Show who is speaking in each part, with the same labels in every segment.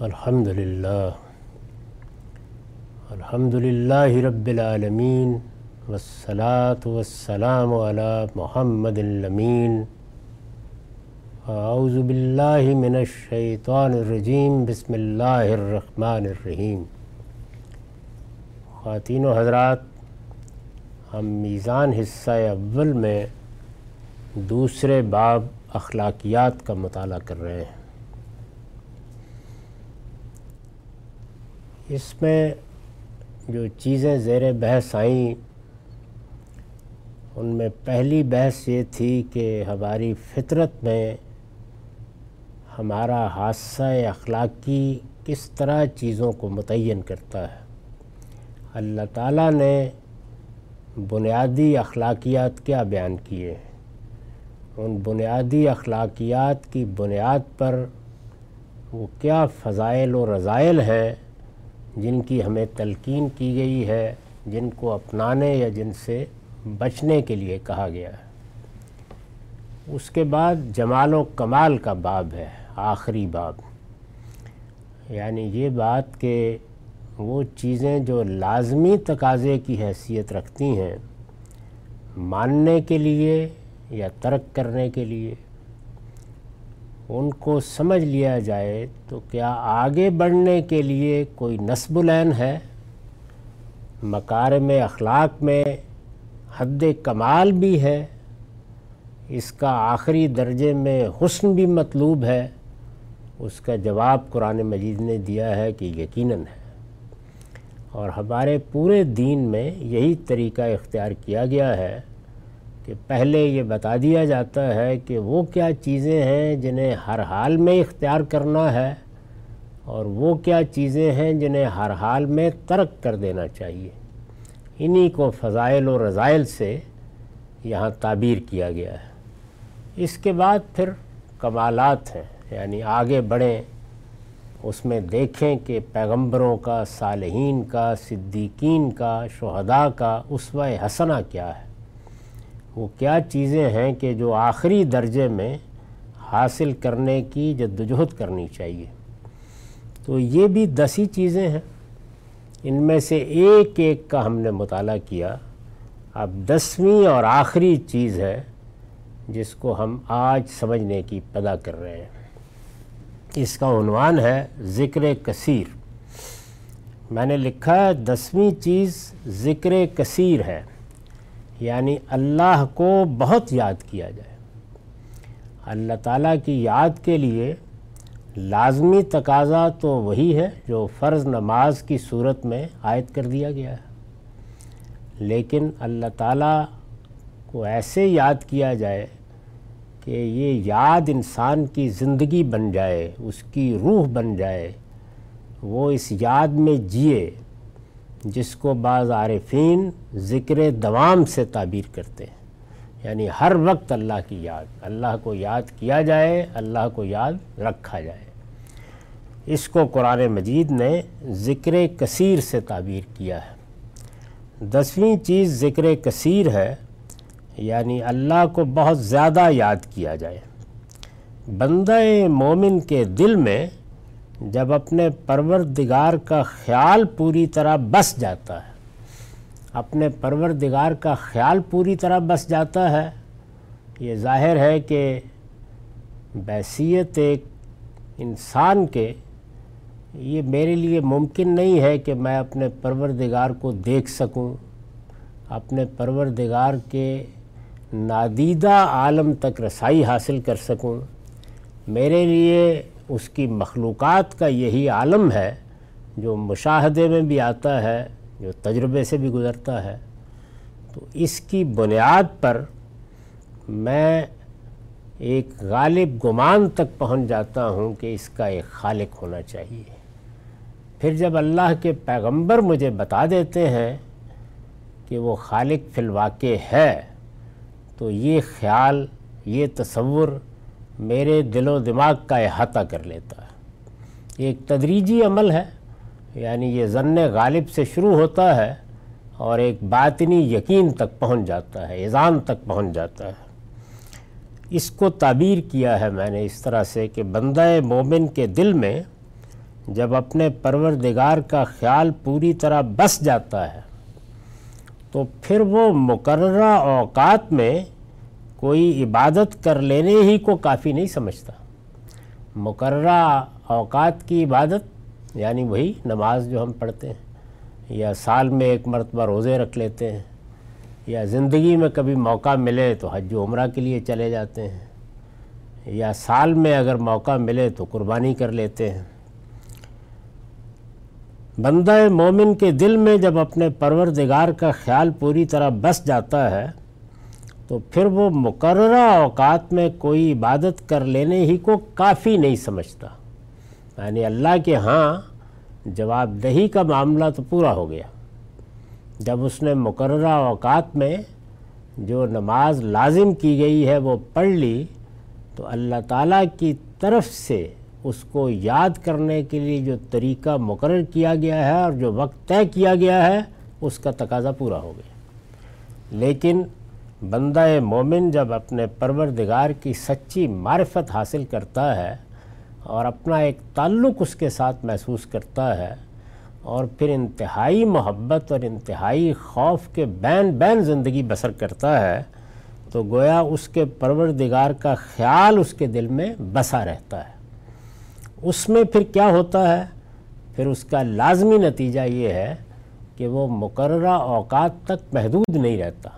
Speaker 1: الحمد للہ الحمد للہ رب العالمین، والصلاة والسلام علی محمد الامین. اعوذ باللہ من الشیطان الرجیم، بسم اللہ الرحمن الرحیم. خواتین و حضرات، ہم میزان حصہ اول میں دوسرے باب اخلاقیات کا مطالعہ کر رہے ہیں۔ اس میں جو چیزیں زیر بحث آئیں، ان میں پہلی بحث یہ تھی کہ ہماری فطرت میں ہمارا حادثہ اخلاقی کس طرح چیزوں کو متعین کرتا ہے۔ اللہ تعالیٰ نے بنیادی اخلاقیات کیا بیان کیے۔ ہیں ان بنیادی اخلاقیات کی بنیاد پر وہ کیا فضائل و رضائل ہیں جن کی ہمیں تلقین کی گئی ہے، جن کو اپنانے یا جن سے بچنے کے لیے کہا گیا ہے۔ اس کے بعد جمال و کمال کا باب ہے، آخری باب۔ یعنی یہ بات کہ وہ چیزیں جو لازمی تقاضے کی حیثیت رکھتی ہیں، ماننے کے لیے یا ترک کرنے کے لیے۔ ان کو سمجھ لیا جائے تو کیا آگے بڑھنے کے لیے کوئی نصب العین ہے؟ مکارم اخلاق میں حد کمال بھی ہے، اس کا آخری درجے میں حسن بھی مطلوب ہے۔ اس کا جواب قرآن مجید نے دیا ہے کہ یقیناً ہے۔ اور ہمارے پورے دین میں یہی طریقہ اختیار کیا گیا ہے۔ کہ پہلے یہ بتا دیا جاتا ہے کہ وہ کیا چیزیں ہیں جنہیں ہر حال میں اختیار کرنا ہے اور وہ کیا چیزیں ہیں جنہیں ہر حال میں ترک کر دینا چاہیے۔ انہی کو فضائل و رضائل سے یہاں تعبیر کیا گیا ہے۔ اس کے بعد پھر کمالات ہیں یعنی آگے بڑھیں، اس میں دیکھیں کہ پیغمبروں کا، صالحین کا، صدیقین کا، شہداء کا، اسوہ حسنہ کیا ہے۔ وہ کیا چیزیں ہیں کہ جو آخری درجے میں حاصل کرنے کی جدوجہد کرنی چاہیے؟ تو یہ بھی دسی چیزیں ہیں۔ ان میں سے ایک ایک کا ہم نے مطالعہ کیا۔ اب دسویں اور آخری چیز ہے جس کو ہم آج سمجھنے کی پدا کر رہے ہیں۔ اس کا عنوان ہے ذکر کثیر۔ میں نے لکھا ہے دسویں چیز ذکر کثیر ہے۔ یعنی اللہ کو بہت یاد کیا جائے۔ اللہ تعالیٰ کی یاد کے لیے لازمی تقاضا تو وہی ہے جو فرض نماز کی صورت میں عائد کر دیا گیا ہے۔ لیکن اللہ تعالیٰ کو ایسے یاد کیا جائے کہ یہ یاد انسان کی زندگی بن جائے، اس کی روح بن جائے، وہ اس یاد میں جیے۔ جس کو بعض عارفین ذکر دوام سے تعبیر کرتے ہیں۔ یعنی ہر وقت اللہ کی یاد، اللہ کو یاد کیا جائے، اللہ کو یاد رکھا جائے۔ اس کو قرآن مجید نے ذکر کثیر سے تعبیر کیا ہے۔ دسویں چیز ذکر کثیر ہے یعنی اللہ کو بہت زیادہ یاد کیا جائے۔ بندہ مومن کے دل میں جب اپنے پروردگار کا خیال پوری طرح بس جاتا ہے، اپنے پروردگار کا خیال پوری طرح بس جاتا ہے، یہ ظاہر ہے کہ بیسیت ایک انسان کے یہ میرے لیے ممکن نہیں ہے کہ میں اپنے پروردگار کو دیکھ سکوں۔ اپنے پروردگار کے نادیدہ عالم تک رسائی حاصل کر سکوں۔ میرے لیے اس کی مخلوقات کا یہی عالم ہے، جو مشاہدے میں بھی آتا ہے، جو تجربے سے بھی گزرتا ہے۔ تو اس کی بنیاد پر میں ایک غالب گمان تک پہنچ جاتا ہوں کہ اس کا ایک خالق ہونا چاہیے۔ پھر جب اللہ کے پیغمبر مجھے بتا دیتے ہیں کہ وہ خالق فی الواقع ہے، تو یہ خیال، یہ تصور میرے دل و دماغ کا احاطہ کر لیتا ہے۔ ایک تدریجی عمل ہے یعنی یہ ضن غالب سے شروع ہوتا ہے اور ایک باطنی یقین تک پہنچ جاتا ہے ایزان تک پہنچ جاتا ہے۔ اس کو تعبیر کیا ہے میں نے اس طرح سے کہ بندہ مومن کے دل میں جب اپنے پروردگار کا خیال پوری طرح بس جاتا ہے، تو پھر وہ مقررہ اوقات میں کوئی عبادت کر لینے ہی کو کافی نہیں سمجھتا۔ مقررہ اوقات کی عبادت یعنی وہی نماز جو ہم پڑھتے ہیں، یا سال میں ایک مرتبہ روزے رکھ لیتے ہیں، یا زندگی میں کبھی موقع ملے تو حج و عمرہ کے لیے چلے جاتے ہیں، یا سال میں اگر موقع ملے تو قربانی کر لیتے ہیں۔ بندہ مومن کے دل میں جب اپنے پروردگار کا خیال پوری طرح بس جاتا ہے تو پھر وہ مقررہ اوقات میں کوئی عبادت کر لینے ہی کو کافی نہیں سمجھتا۔ یعنی اللہ کے ہاں جواب دہی کا معاملہ تو پورا ہو گیا۔ جب اس نے مقررہ اوقات میں جو نماز لازم کی گئی ہے وہ پڑھ لی، تو اللہ تعالیٰ کی طرف سے اس کو یاد کرنے کے لیے جو طریقہ مقرر کیا گیا ہے اور جو وقت طے کیا گیا ہے، اس کا تقاضا پورا ہو گیا۔ لیکن بندہ مومن جب اپنے پروردگار کی سچی معرفت حاصل کرتا ہے اور اپنا ایک تعلق اس کے ساتھ محسوس کرتا ہے اور پھر انتہائی محبت اور انتہائی خوف کے بین بین زندگی بسر کرتا ہے، تو گویا اس کے پروردگار کا خیال اس کے دل میں بسا رہتا ہے۔ اس میں پھر کیا ہوتا ہے؟ پھر اس کا لازمی نتیجہ یہ ہے کہ وہ مقررہ اوقات تک محدود نہیں رہتا۔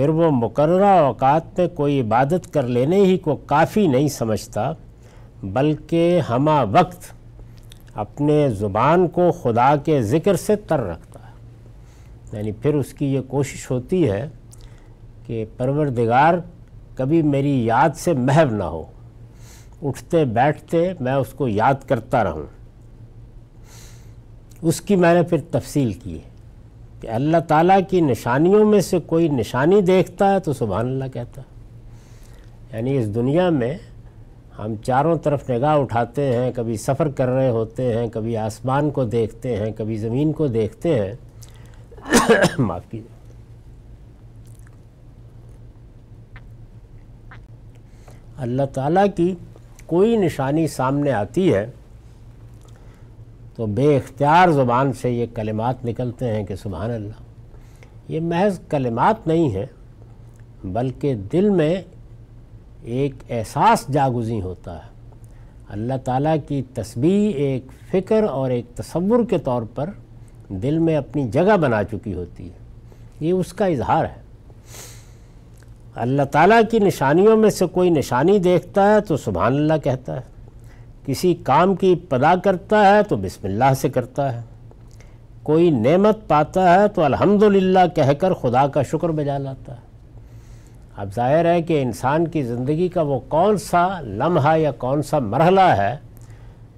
Speaker 1: پھر وہ مقررہ اوقات میں کوئی عبادت کر لینے ہی کو کافی نہیں سمجھتا، بلکہ ہمہ وقت اپنے زبان کو خدا کے ذکر سے تر رکھتا ہے۔ یعنی پھر اس کی یہ کوشش ہوتی ہے کہ پروردگار کبھی میری یاد سے محو نہ ہو۔ اٹھتے بیٹھتے میں اس کو یاد کرتا رہوں۔ اس کی میں نے پھر تفصیل کی ہے۔ کہ اللہ تعالیٰ کی نشانیوں میں سے کوئی نشانی دیکھتا ہے تو سبحان اللہ کہتا ہے۔ یعنی اس دنیا میں ہم چاروں طرف نگاہ اٹھاتے ہیں، کبھی سفر کر رہے ہوتے ہیں، کبھی آسمان کو دیکھتے ہیں، کبھی زمین کو دیکھتے ہیں۔ معاف کیجیے۔ اللہ تعالیٰ کی کوئی نشانی سامنے آتی ہے تو بے اختیار زبان سے یہ کلمات نکلتے ہیں کہ سبحان اللہ۔ یہ محض کلمات نہیں ہیں، بلکہ دل میں ایک احساس جاگزی ہوتا ہے۔ اللہ تعالیٰ کی تسبیح ایک فکر اور ایک تصور کے طور پر دل میں اپنی جگہ بنا چکی ہوتی ہے۔ یہ اس کا اظہار ہے۔ اللہ تعالیٰ کی نشانیوں میں سے کوئی نشانی دیکھتا ہے تو سبحان اللہ کہتا ہے۔ کسی کام کی ابتدا کرتا ہے تو بسم اللہ سے کرتا ہے۔ کوئی نعمت پاتا ہے تو الحمدللہ کہہ کر خدا کا شکر بجا لاتا ہے۔ اب ظاہر ہے کہ انسان کی زندگی کا وہ کون سا لمحہ یا کون سا مرحلہ ہے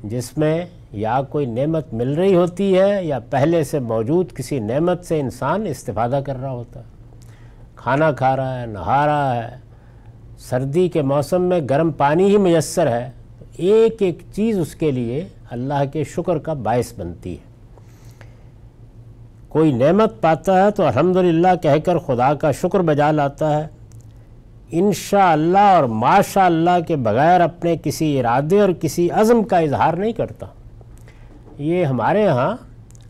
Speaker 1: جس میں یا کوئی نعمت مل رہی ہوتی ہے یا پہلے سے موجود کسی نعمت سے انسان استفادہ کر رہا ہوتا ہے۔ کھانا کھا رہا ہے، نہا رہا ہے، سردی کے موسم میں گرم پانی ہی میسر ہے۔ ایک ایک چیز اس کے لیے اللہ کے شکر کا باعث بنتی ہے۔ کوئی نعمت پاتا ہے تو الحمدللہ کہہ کر خدا کا شکر بجا لاتا ہے۔ انشاءاللہ اور ماشاء اللہ کے بغیر اپنے کسی ارادے اور کسی عزم کا اظہار نہیں کرتا۔ یہ ہمارے ہاں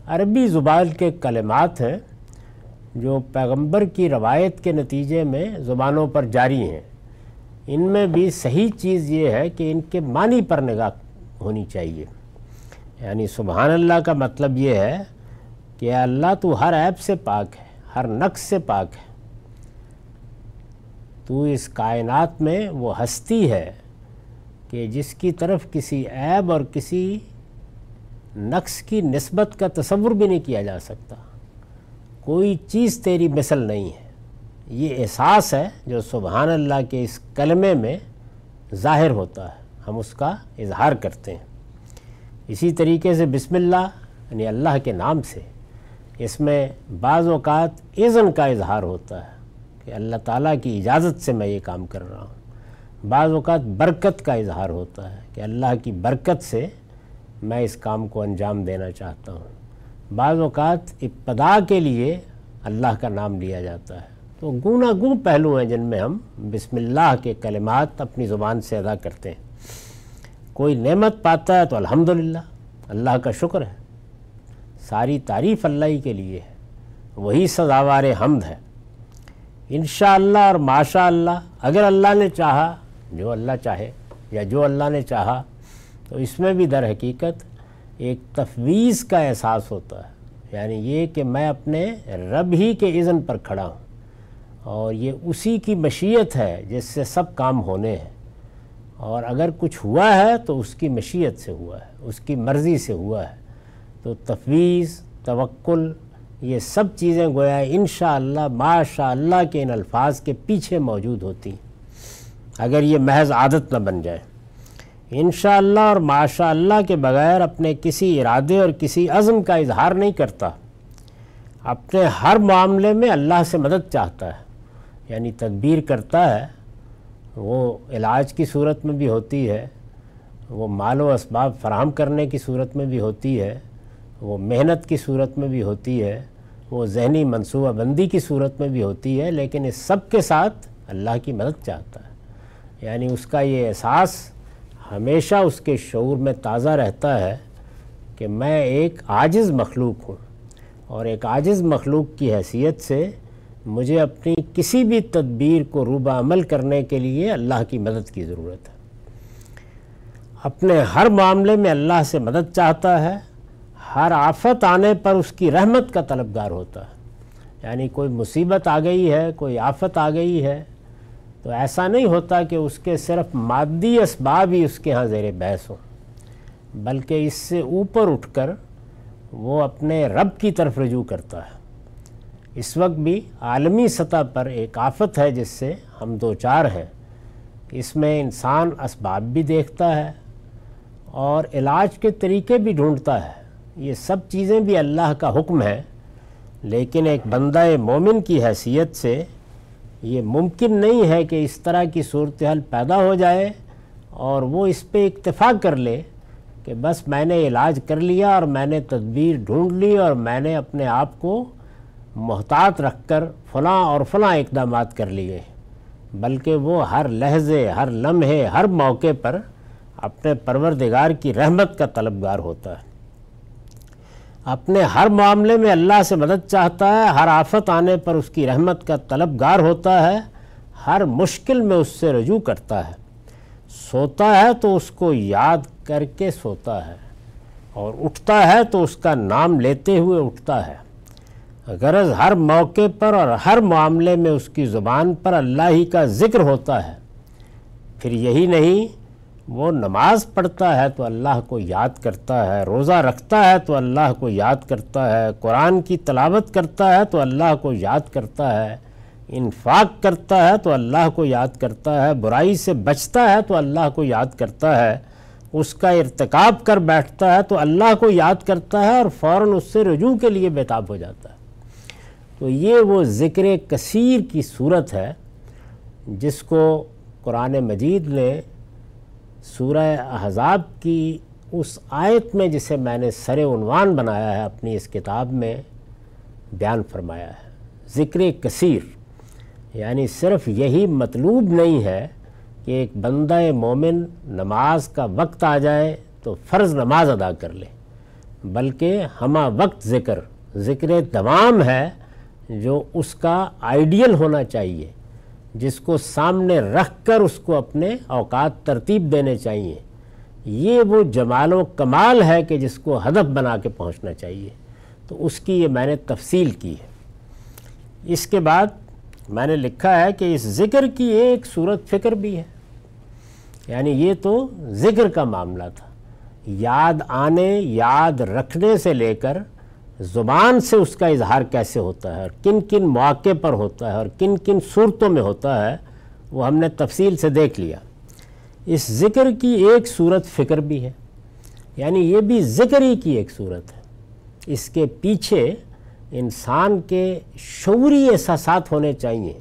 Speaker 1: عربی زبان کے کلمات ہیں جو پیغمبر کی روایت کے نتیجے میں زبانوں پر جاری ہیں۔ ان میں بھی صحیح چیز یہ ہے کہ ان کے معنی پر نگاہ ہونی چاہیے۔ یعنی سبحان اللہ کا مطلب یہ ہے کہ اللہ تو ہر عیب سے پاک ہے، ہر نقص سے پاک ہے۔ تو اس کائنات میں وہ ہستی ہے کہ جس کی طرف کسی عیب اور کسی نقص کی نسبت کا تصور بھی نہیں کیا جا سکتا۔ کوئی چیز تیری مثل نہیں ہے۔ یہ احساس ہے جو سبحان اللہ کے اس کلمے میں ظاہر ہوتا ہے، ہم اس کا اظہار کرتے ہیں۔ اسی طریقے سے بسم اللہ یعنی اللہ کے نام سے، اس میں بعض اوقات اذن کا اظہار ہوتا ہے کہ اللہ تعالیٰ کی اجازت سے میں یہ کام کر رہا ہوں۔ بعض اوقات برکت کا اظہار ہوتا ہے کہ اللہ کی برکت سے میں اس کام کو انجام دینا چاہتا ہوں۔ بعض اوقات ابتدا کے لیے اللہ کا نام لیا جاتا ہے۔ تو گونا گوں پہلو ہیں جن میں ہم بسم اللہ کے کلمات اپنی زبان سے ادا کرتے ہیں۔ کوئی نعمت پاتا ہے تو الحمدللہ، اللہ کا شکر ہے۔ ساری تعریف اللہ ہی کے لیے ہے، وہی سزاوار حمد ہے۔ انشاءاللہ اور ماشاء اللہ اگر اللہ نے چاہا، جو اللہ چاہے یا جو اللہ نے چاہا، تو اس میں بھی در حقیقت ایک تفویض کا احساس ہوتا ہے۔ یعنی یہ کہ میں اپنے رب ہی کے اذن پر کھڑا ہوں۔ اور یہ اسی کی مشیت ہے جس سے سب کام ہونے ہیں۔ اور اگر کچھ ہوا ہے تو اس کی مشیت سے ہوا ہے، اس کی مرضی سے ہوا ہے۔ تو تفویض، توکل، یہ سب چیزیں گویا انشاءاللہ، ماشاءاللہ کے ان الفاظ کے پیچھے موجود ہوتی ہیں۔ اگر یہ محض عادت نہ بن جائے۔ انشاءاللہ اور ماشاءاللہ کے بغیر اپنے کسی ارادے اور کسی عزم کا اظہار نہیں کرتا۔ اپنے ہر معاملے میں اللہ سے مدد چاہتا ہے۔ یعنی تدبیر کرتا ہے، وہ علاج کی صورت میں بھی ہوتی ہے، وہ مال و اسباب فراہم کرنے کی صورت میں بھی ہوتی ہے، وہ محنت کی صورت میں بھی ہوتی ہے، وہ ذہنی منصوبہ بندی کی صورت میں بھی ہوتی ہے، لیکن اس سب کے ساتھ اللہ کی مدد چاہتا ہے۔ یعنی اس کا یہ احساس ہمیشہ اس کے شعور میں تازہ رہتا ہے کہ میں ایک عاجز مخلوق ہوں۔ اور ایک عاجز مخلوق کی حیثیت سے مجھے اپنی کسی بھی تدبیر کو روبہ عمل کرنے کے لیے اللہ کی مدد کی ضرورت ہے۔ اپنے ہر معاملے میں اللہ سے مدد چاہتا ہے، ہر آفت آنے پر اس کی رحمت کا طلبگار ہوتا ہے۔ یعنی کوئی مصیبت آ گئی ہے، کوئی آفت آ گئی ہے، تو ایسا نہیں ہوتا کہ اس کے صرف مادی اسباب ہی اس کے ہاں زیر بحث ہوں، بلکہ اس سے اوپر اٹھ کر وہ اپنے رب کی طرف رجوع کرتا ہے۔ اس وقت بھی عالمی سطح پر ایک آفت ہے جس سے ہم دو چار ہیں۔ اس میں انسان اسباب بھی دیکھتا ہے اور علاج کے طریقے بھی ڈھونڈتا ہے۔ یہ سب چیزیں بھی اللہ کا حکم ہے لیکن ایک بندہ مومن کی حیثیت سے یہ ممکن نہیں ہے کہ اس طرح کی صورتحال پیدا ہو جائے اور وہ اس پہ اکتفاق کر لے کہ بس میں نے علاج کر لیا اور میں نے تدبیر ڈھونڈ لی اور میں نے اپنے آپ کو محتاط رکھ کر فلاں اور فلاں اقدامات کر لیے بلکہ وہ ہر لہجے ہر لمحے، ہر موقع پر اپنے پروردگار کی رحمت کا طلبگار ہوتا ہے۔ اپنے ہر معاملے میں اللہ سے مدد چاہتا ہے، ہر آفت آنے پر اس کی رحمت کا طلبگار ہوتا ہے، ہر مشکل میں اس سے رجوع کرتا ہے۔ سوتا ہے تو اس کو یاد کر کے سوتا ہے اور اٹھتا ہے تو اس کا نام لیتے ہوئے اٹھتا ہے۔ غرض ہر موقع پر اور ہر معاملے میں اس کی زبان پر اللہ ہی کا ذکر ہوتا ہے۔ پھر یہی نہیں، وہ نماز پڑھتا ہے تو اللہ کو یاد کرتا ہے، روزہ رکھتا ہے تو اللہ کو یاد کرتا ہے، قرآن کی تلاوت کرتا ہے تو اللہ کو یاد کرتا ہے، انفاق کرتا ہے تو اللہ کو یاد کرتا ہے، برائی سے بچتا ہے تو اللہ کو یاد کرتا ہے، اس کا ارتکاب کر بیٹھتا ہے تو اللہ کو یاد کرتا ہے اور فوراً اس سے رجوع کے لیے بیتاب ہو جاتا ہے۔ تو یہ وہ ذکر کثیر کی صورت ہے جس کو قرآن مجید نے سورہ احزاب کی اس آیت میں جسے میں نے سر عنوان بنایا ہے، اپنی اس کتاب میں بیان فرمایا ہے۔ ذکر کثیر یعنی صرف یہی مطلوب نہیں ہے کہ ایک بندہ مومن نماز کا وقت آ جائے تو فرض نماز ادا کر لے، بلکہ ہمہ وقت ذکر ذکر تمام ہے جو اس کا آئیڈیل ہونا چاہیے، جس کو سامنے رکھ کر اس کو اپنے اوقات ترتیب دینے چاہیے۔ یہ وہ جمال و کمال ہے کہ جس کو ہدف بنا کے پہنچنا چاہیے۔ تو اس کی یہ میں نے تفصیل کی ہے۔ اس کے بعد میں نے لکھا ہے کہ اس ذکر کی ایک صورت فکر بھی ہے۔ یعنی یہ تو ذکر کا معاملہ تھا۔ یاد آنے، یاد رکھنے سے لے کر زبان سے اس کا اظہار کیسے ہوتا ہے اور کن کن مواقع پر ہوتا ہے اور کن کن صورتوں میں ہوتا ہے، وہ ہم نے تفصیل سے دیکھ لیا۔ اس ذکر کی ایک صورت فکر بھی ہے۔ یعنی یہ بھی ذکر ہی کی ایک صورت ہے۔ اس کے پیچھے انسان کے شعوری احساسات ہونے چاہیے۔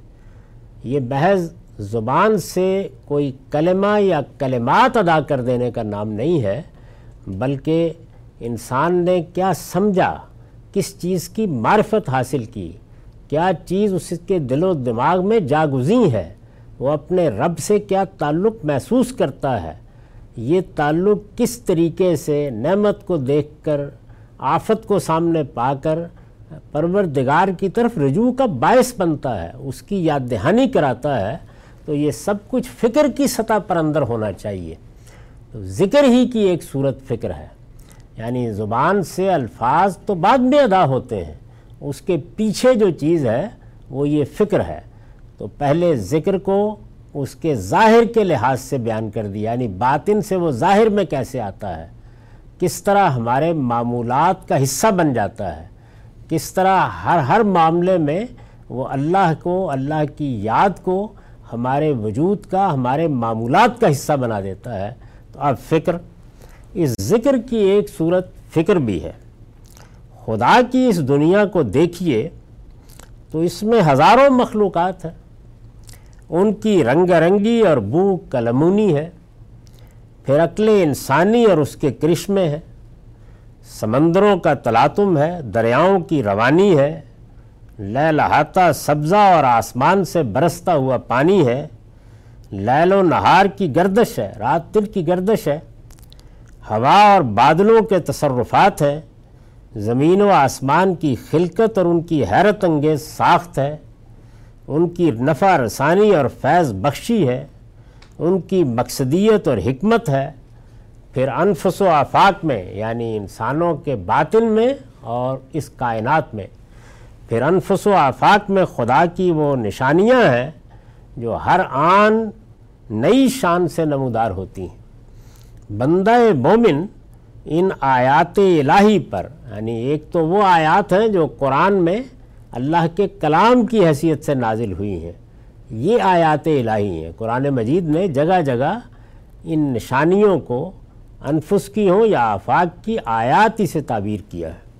Speaker 1: یہ بحث زبان سے کوئی کلمہ یا کلمات ادا کر دینے کا نام نہیں ہے، بلکہ انسان نے کیا سمجھا کس چیز کی معرفت حاصل کی؟ کیا چیز اس کے دل و دماغ میں جاگزیں ہے؟ وہ اپنے رب سے کیا تعلق محسوس کرتا ہے؟ یہ تعلق کس طریقے سے نعمت کو دیکھ کر، آفت کو سامنے پا کر پروردگار کی طرف رجوع کا باعث بنتا ہے، اس کی یاد دہانی کراتا ہے، تو یہ سب کچھ فکر کی سطح پر اندر ہونا چاہیے۔ تو ذکر ہی کی ایک صورت فکر ہے۔ یعنی زبان سے الفاظ تو بعد میں ادا ہوتے ہیں، اس کے پیچھے جو چیز ہے وہ یہ فکر ہے۔ تو پہلے ذکر کو اس کے ظاہر کے لحاظ سے بیان کر دیا یعنی باطن سے وہ ظاہر میں کیسے آتا ہے، کس طرح ہمارے معمولات کا حصہ بن جاتا ہے، کس طرح ہر ہر معاملے میں وہ اللہ کو، اللہ کی یاد کو، ہمارے وجود کا، ہمارے معمولات کا حصہ بنا دیتا ہے۔ تو اب فکر اس ذکر کی ایک صورت فکر بھی ہے۔ خدا کی اس دنیا کو دیکھیے تو اس میں ہزاروں مخلوقات ہیں۔ ان کی رنگ رنگی اور بو کلمونی ہے۔ پھر عقل انسانی اور اس کے کرشمے ہے سمندروں کا تلاتم ہے، دریاؤں کی روانی ہے۔ لہ لہاتا سبزہ اور آسمان سے برستا ہوا پانی ہے۔ لیل و نہار کی گردش ہے، رات تل کی گردش ہے۔ ہوا اور بادلوں کے تصرفات ہیں، زمین و آسمان کی خلقت اور ان کی حیرت انگیز ساخت ہے، ان کی نفع رسانی اور فیض بخشی ہے، ان کی مقصدیت اور حکمت ہے۔ پھر انفس و آفاق میں یعنی انسانوں کے باطن میں اور اس کائنات میں۔ پھر انفس و آفاق میں خدا کی وہ نشانیاں ہیں جو ہر آن نئی شان سے نمودار ہوتی ہیں۔ بندہ مومن ان آیات الہی پر یعنی ایک تو وہ آیات ہیں جو قرآن میں اللہ کے کلام کی حیثیت سے نازل ہوئی ہیں۔ یہ آیات الہی ہیں۔ قرآن مجید نے جگہ جگہ ان نشانیوں کو، انفس کی ہوں یا آفاق کی آیاتی سے تعبیر کیا ہے۔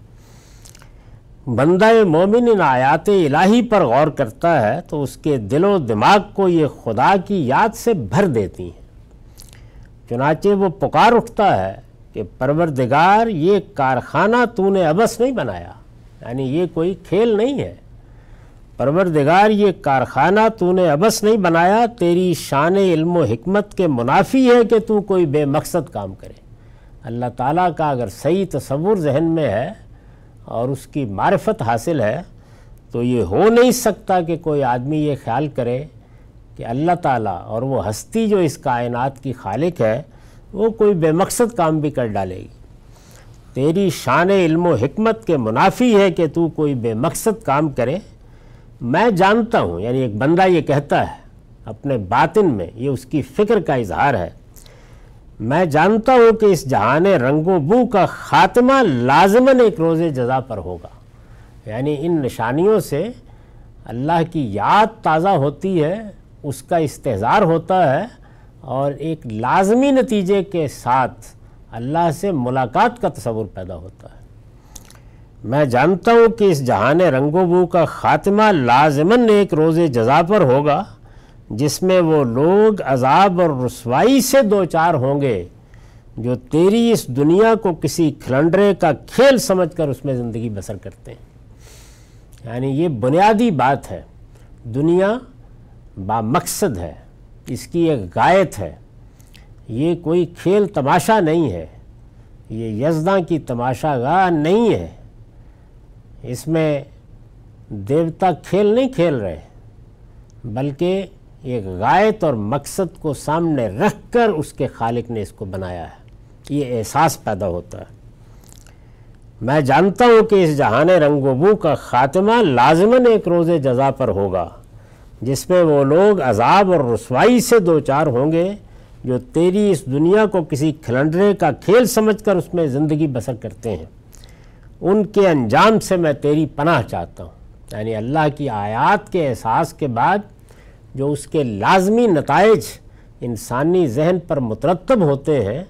Speaker 1: بندہ مومن ان آیات الہی پر غور کرتا ہے تو اس کے دل و دماغ کو یہ خدا کی یاد سے بھر دیتی ہیں۔ چنانچہ وہ پکار اٹھتا ہے کہ پروردگار یہ کارخانہ تو نے ابس نہیں بنایا یعنی یہ کوئی کھیل نہیں ہے۔ پروردگار یہ کارخانہ تو نے ابس نہیں بنایا، تیری شان علم و حکمت کے منافی ہے کہ تو کوئی بے مقصد کام کرے۔ اللہ تعالیٰ کا اگر صحیح تصور ذہن میں ہے اور اس کی معرفت حاصل ہے، تو یہ ہو نہیں سکتا کہ کوئی آدمی یہ خیال کرے کہ اللہ تعالیٰ اور وہ ہستی جو اس کائنات کی خالق ہے، وہ کوئی بے مقصد کام بھی کر ڈالے گی۔ تیری شان علم و حکمت کے منافی ہے کہ تو کوئی بے مقصد کام کرے۔ میں جانتا ہوں یعنی ایک بندہ یہ کہتا ہے، اپنے باطن میں یہ اس کی فکر کا اظہار ہے۔ میں جانتا ہوں کہ اس جہان رنگ و بو کا خاتمہ لازماً ایک روز جزا پر ہوگا۔ یعنی ان نشانیوں سے اللہ کی یاد تازہ ہوتی ہے اس کا استحظار ہوتا ہے اور ایک لازمی نتیجے کے ساتھ اللہ سے ملاقات کا تصور پیدا ہوتا ہے۔ میں جانتا ہوں کہ اس جہان رنگ و بو کا خاتمہ لازماً ایک روز جزا پر ہوگا، جس میں وہ لوگ عذاب اور رسوائی سے دو چار ہوں گے جو تیری اس دنیا کو کسی کھلنڈرے کا کھیل سمجھ کر اس میں زندگی بسر کرتے ہیں۔ یعنی یہ بنیادی بات ہے، دنیا با مقصد ہے، اس کی ایک غائط ہے۔ یہ کوئی کھیل تماشا نہیں ہے، یہ یزداں کی تماشا گاہ نہیں ہے۔ اس میں دیوتا کھیل نہیں کھیل رہے، بلکہ ایک غائط اور مقصد کو سامنے رکھ کر اس کے خالق نے اس کو بنایا ہے۔ یہ احساس پیدا ہوتا ہے۔ میں جانتا ہوں کہ اس جہان رنگ و بو کا خاتمہ لازماً ایک روز جزا پر ہوگا۔ جس میں وہ لوگ عذاب اور رسوائی سے دو چار ہوں گے جو تیری اس دنیا کو کسی کھلنڈرے کا کھیل سمجھ کر اس میں زندگی بسر کرتے ہیں۔ ان کے انجام سے میں تیری پناہ چاہتا ہوں۔ یعنی اللہ کی آیات کے احساس کے بعد جو اس کے لازمی نتائج انسانی ذہن پر مترتب ہوتے ہیں،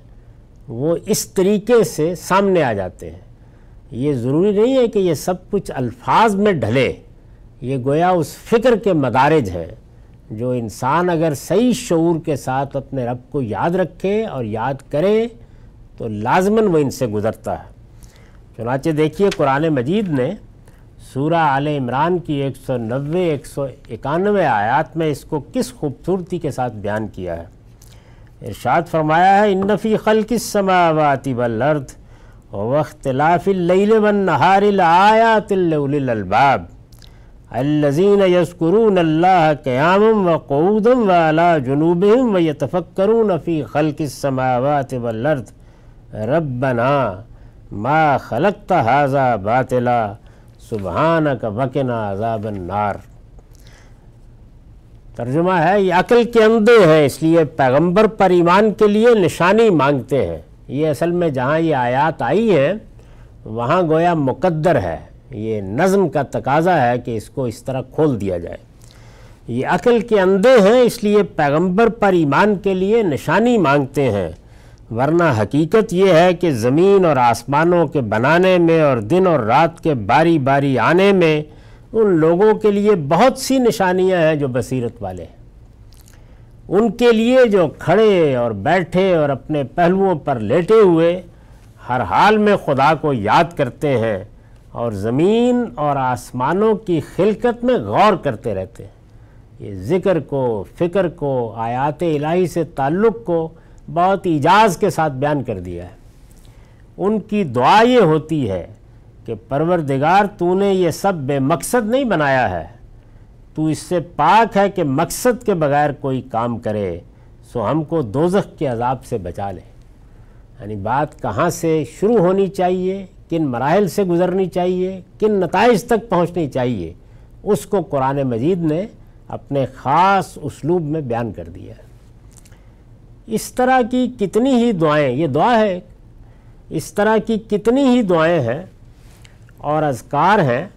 Speaker 1: وہ اس طریقے سے سامنے آ جاتے ہیں۔ یہ ضروری نہیں ہے کہ یہ سب کچھ الفاظ میں ڈھلے۔ یہ گویا اس فکر کے مدارج ہیں جو انسان اگر صحیح شعور کے ساتھ اپنے رب کو یاد رکھے اور یاد کرے تو لازماً وہ ان سے گزرتا ہے۔ چنانچہ دیکھیے قرآن مجید نے سورہ آل عمران کی ایک سو نوے، ایک سو اکانوے آیات میں اس کو کس خوبصورتی کے ساتھ بیان کیا ہے۔ ارشاد فرمایا ہے انفی خلق السماوات والارض واختلاف اللیل والنہار لآیات لأولی الالباب الذين يذكرون الله قياما وقعودا وعلى جنوبهم ويتفكرون في خلق السماوات والارض. ربنا ما خلقت هذا باطلا سبحانك وقنا عذاب النار. ترجمہ ہے، یہ عقل کے اندھے ہیں، اس لیے پیغمبر پر ایمان کے لیے نشانی مانگتے ہیں۔ یہ اصل میں جہاں یہ آیات آئی ہیں، وہاں گویا مقدر ہے۔ یہ نظم کا تقاضا ہے کہ اس کو اس طرح کھول دیا جائے۔ یہ عقل کے اندھے ہیں، اس لیے پیغمبر پر ایمان کے لیے نشانی مانگتے ہیں۔ ورنہ حقیقت یہ ہے کہ زمین اور آسمانوں کے بنانے میں اور دن اور رات کے باری باری آنے میں ان لوگوں کے لیے بہت سی نشانیاں ہیں جو بصیرت والے ہیں۔ ان کے لیے جو کھڑے اور بیٹھے اور اپنے پہلوؤں پر لیٹے ہوئے ہر حال میں خدا کو یاد کرتے ہیں۔ اور زمین اور آسمانوں کی خلقت میں غور کرتے رہتے ہیں۔ یہ ذکر کو، فکر کو، آیات الہی سے تعلق کو بہت ایجاز کے ساتھ بیان کر دیا ہے۔ ان کی دعا یہ ہوتی ہے کہ پروردگار تو نے یہ سب بے مقصد نہیں بنایا ہے۔ تو اس سے پاک ہے کہ مقصد کے بغیر کوئی کام کرے، سو ہم کو دوزخ کے عذاب سے بچا لے۔ یعنی بات کہاں سے شروع ہونی چاہیے؟ کن مراحل سے گزرنی چاہیے، کن نتائج تک پہنچنی چاہیے، اس کو قرآن مجید نے اپنے خاص اسلوب میں بیان کر دیا۔ ہے اس طرح کی کتنی ہی دعائیں، یہ دعا ہے، اس طرح کی کتنی ہی دعائیں ہیں اور اذکار ہیں،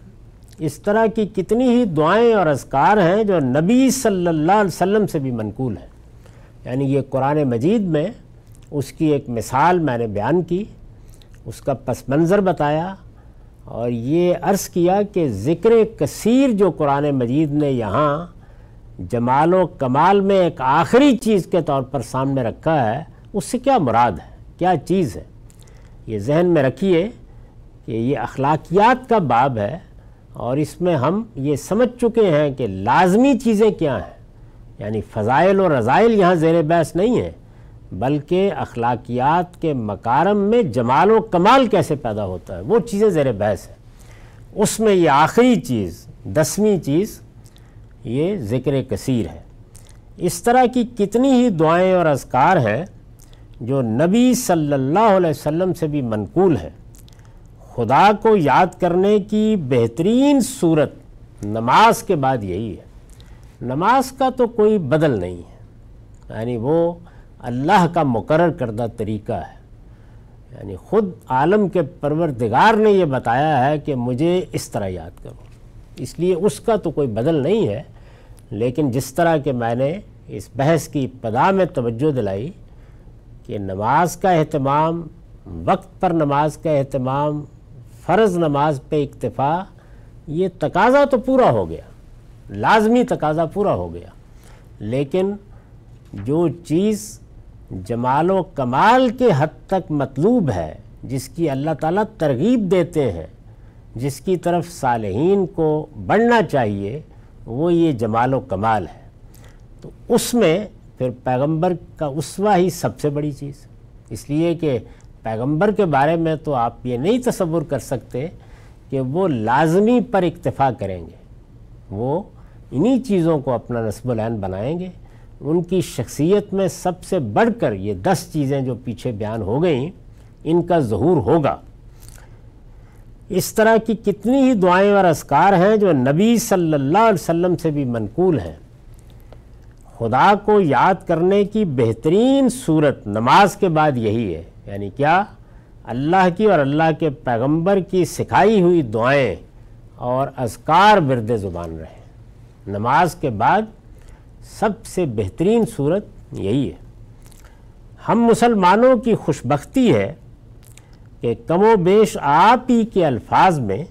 Speaker 1: اس طرح کی کتنی ہی دعائیں اور اذکار ہیں جو نبی صلی اللہ علیہ وسلم سے بھی منقول ہیں۔ یعنی یہ قرآن مجید میں اس کی ایک مثال میں نے بیان کی۔ اس کا پس منظر بتایا اور یہ عرض کیا کہ ذکر کثیر جو قرآن مجید نے یہاں جمال و کمال میں ایک آخری چیز کے طور پر سامنے رکھا ہے، اس سے کیا مراد ہے؟ کیا چیز ہے؟ یہ ذہن میں رکھیے کہ یہ اخلاقیات کا باب ہے اور اس میں ہم یہ سمجھ چکے ہیں کہ لازمی چیزیں کیا ہیں؟ یعنی فضائل و رضائل یہاں زیر بحث نہیں ہیں۔ بلکہ اخلاقیات کے مکارم میں جمال و کمال کیسے پیدا ہوتا ہے؟ وہ چیزیں زیر بحث ہیں۔ اس میں یہ آخری چیز، دسویں چیز، یہ ذکر کثیر ہے۔ اس طرح کی کتنی ہی دعائیں اور اذکار ہیں جو نبی صلی اللہ علیہ وسلم سے بھی منقول ہیں۔ خدا کو یاد کرنے کی بہترین صورت نماز کے بعد یہی ہے۔ نماز کا تو کوئی بدل نہیں ہے۔ یعنی وہ اللہ کا مقرر کردہ طریقہ ہے۔ یعنی خود عالم کے پروردگار نے یہ بتایا ہے کہ مجھے اس طرح یاد کرو۔ اس لیے اس کا تو کوئی بدل نہیں ہے، لیکن جس طرح کہ میں نے اس بحث کی ابتدا میں توجہ دلائی کہ نماز کا اہتمام، وقت پر نماز کا اہتمام، فرض نماز پہ اکتفا، یہ تقاضا تو پورا ہو گیا۔ لازمی تقاضا پورا ہو گیا۔ لیکن جو چیز جمال و کمال کے حد تک مطلوب ہے، جس کی اللہ تعالیٰ ترغیب دیتے ہیں۔ جس کی طرف صالحین کو بڑھنا چاہیے، وہ یہ جمال و کمال ہے۔ تو اس میں پھر پیغمبر کا اسوہ ہی سب سے بڑی چیز۔ اس لیے کہ پیغمبر کے بارے میں تو آپ یہ نہیں تصور کر سکتے کہ وہ لازمی پر اکتفا کریں گے۔ وہ انہی چیزوں کو اپنا نصب العین بنائیں گے۔ ان کی شخصیت میں سب سے بڑھ کر یہ دس چیزیں جو پیچھے بیان ہو گئیں، ان کا ظہور ہوگا۔ اس طرح کی کتنی ہی دعائیں اور اسکار ہیں جو نبی صلی اللہ علیہ وسلم سے بھی منقول ہیں۔ خدا کو یاد کرنے کی بہترین صورت نماز کے بعد یہی ہے۔ یعنی کیا؟ اللہ کی اور اللہ کے پیغمبر کی سکھائی ہوئی دعائیں اور اذکار برد زبان رہے۔ نماز کے بعد سب سے بہترین صورت یہی ہے۔ ہم مسلمانوں کی خوش بختی ہے کہ کم و بیش آپ ہی کے الفاظ میں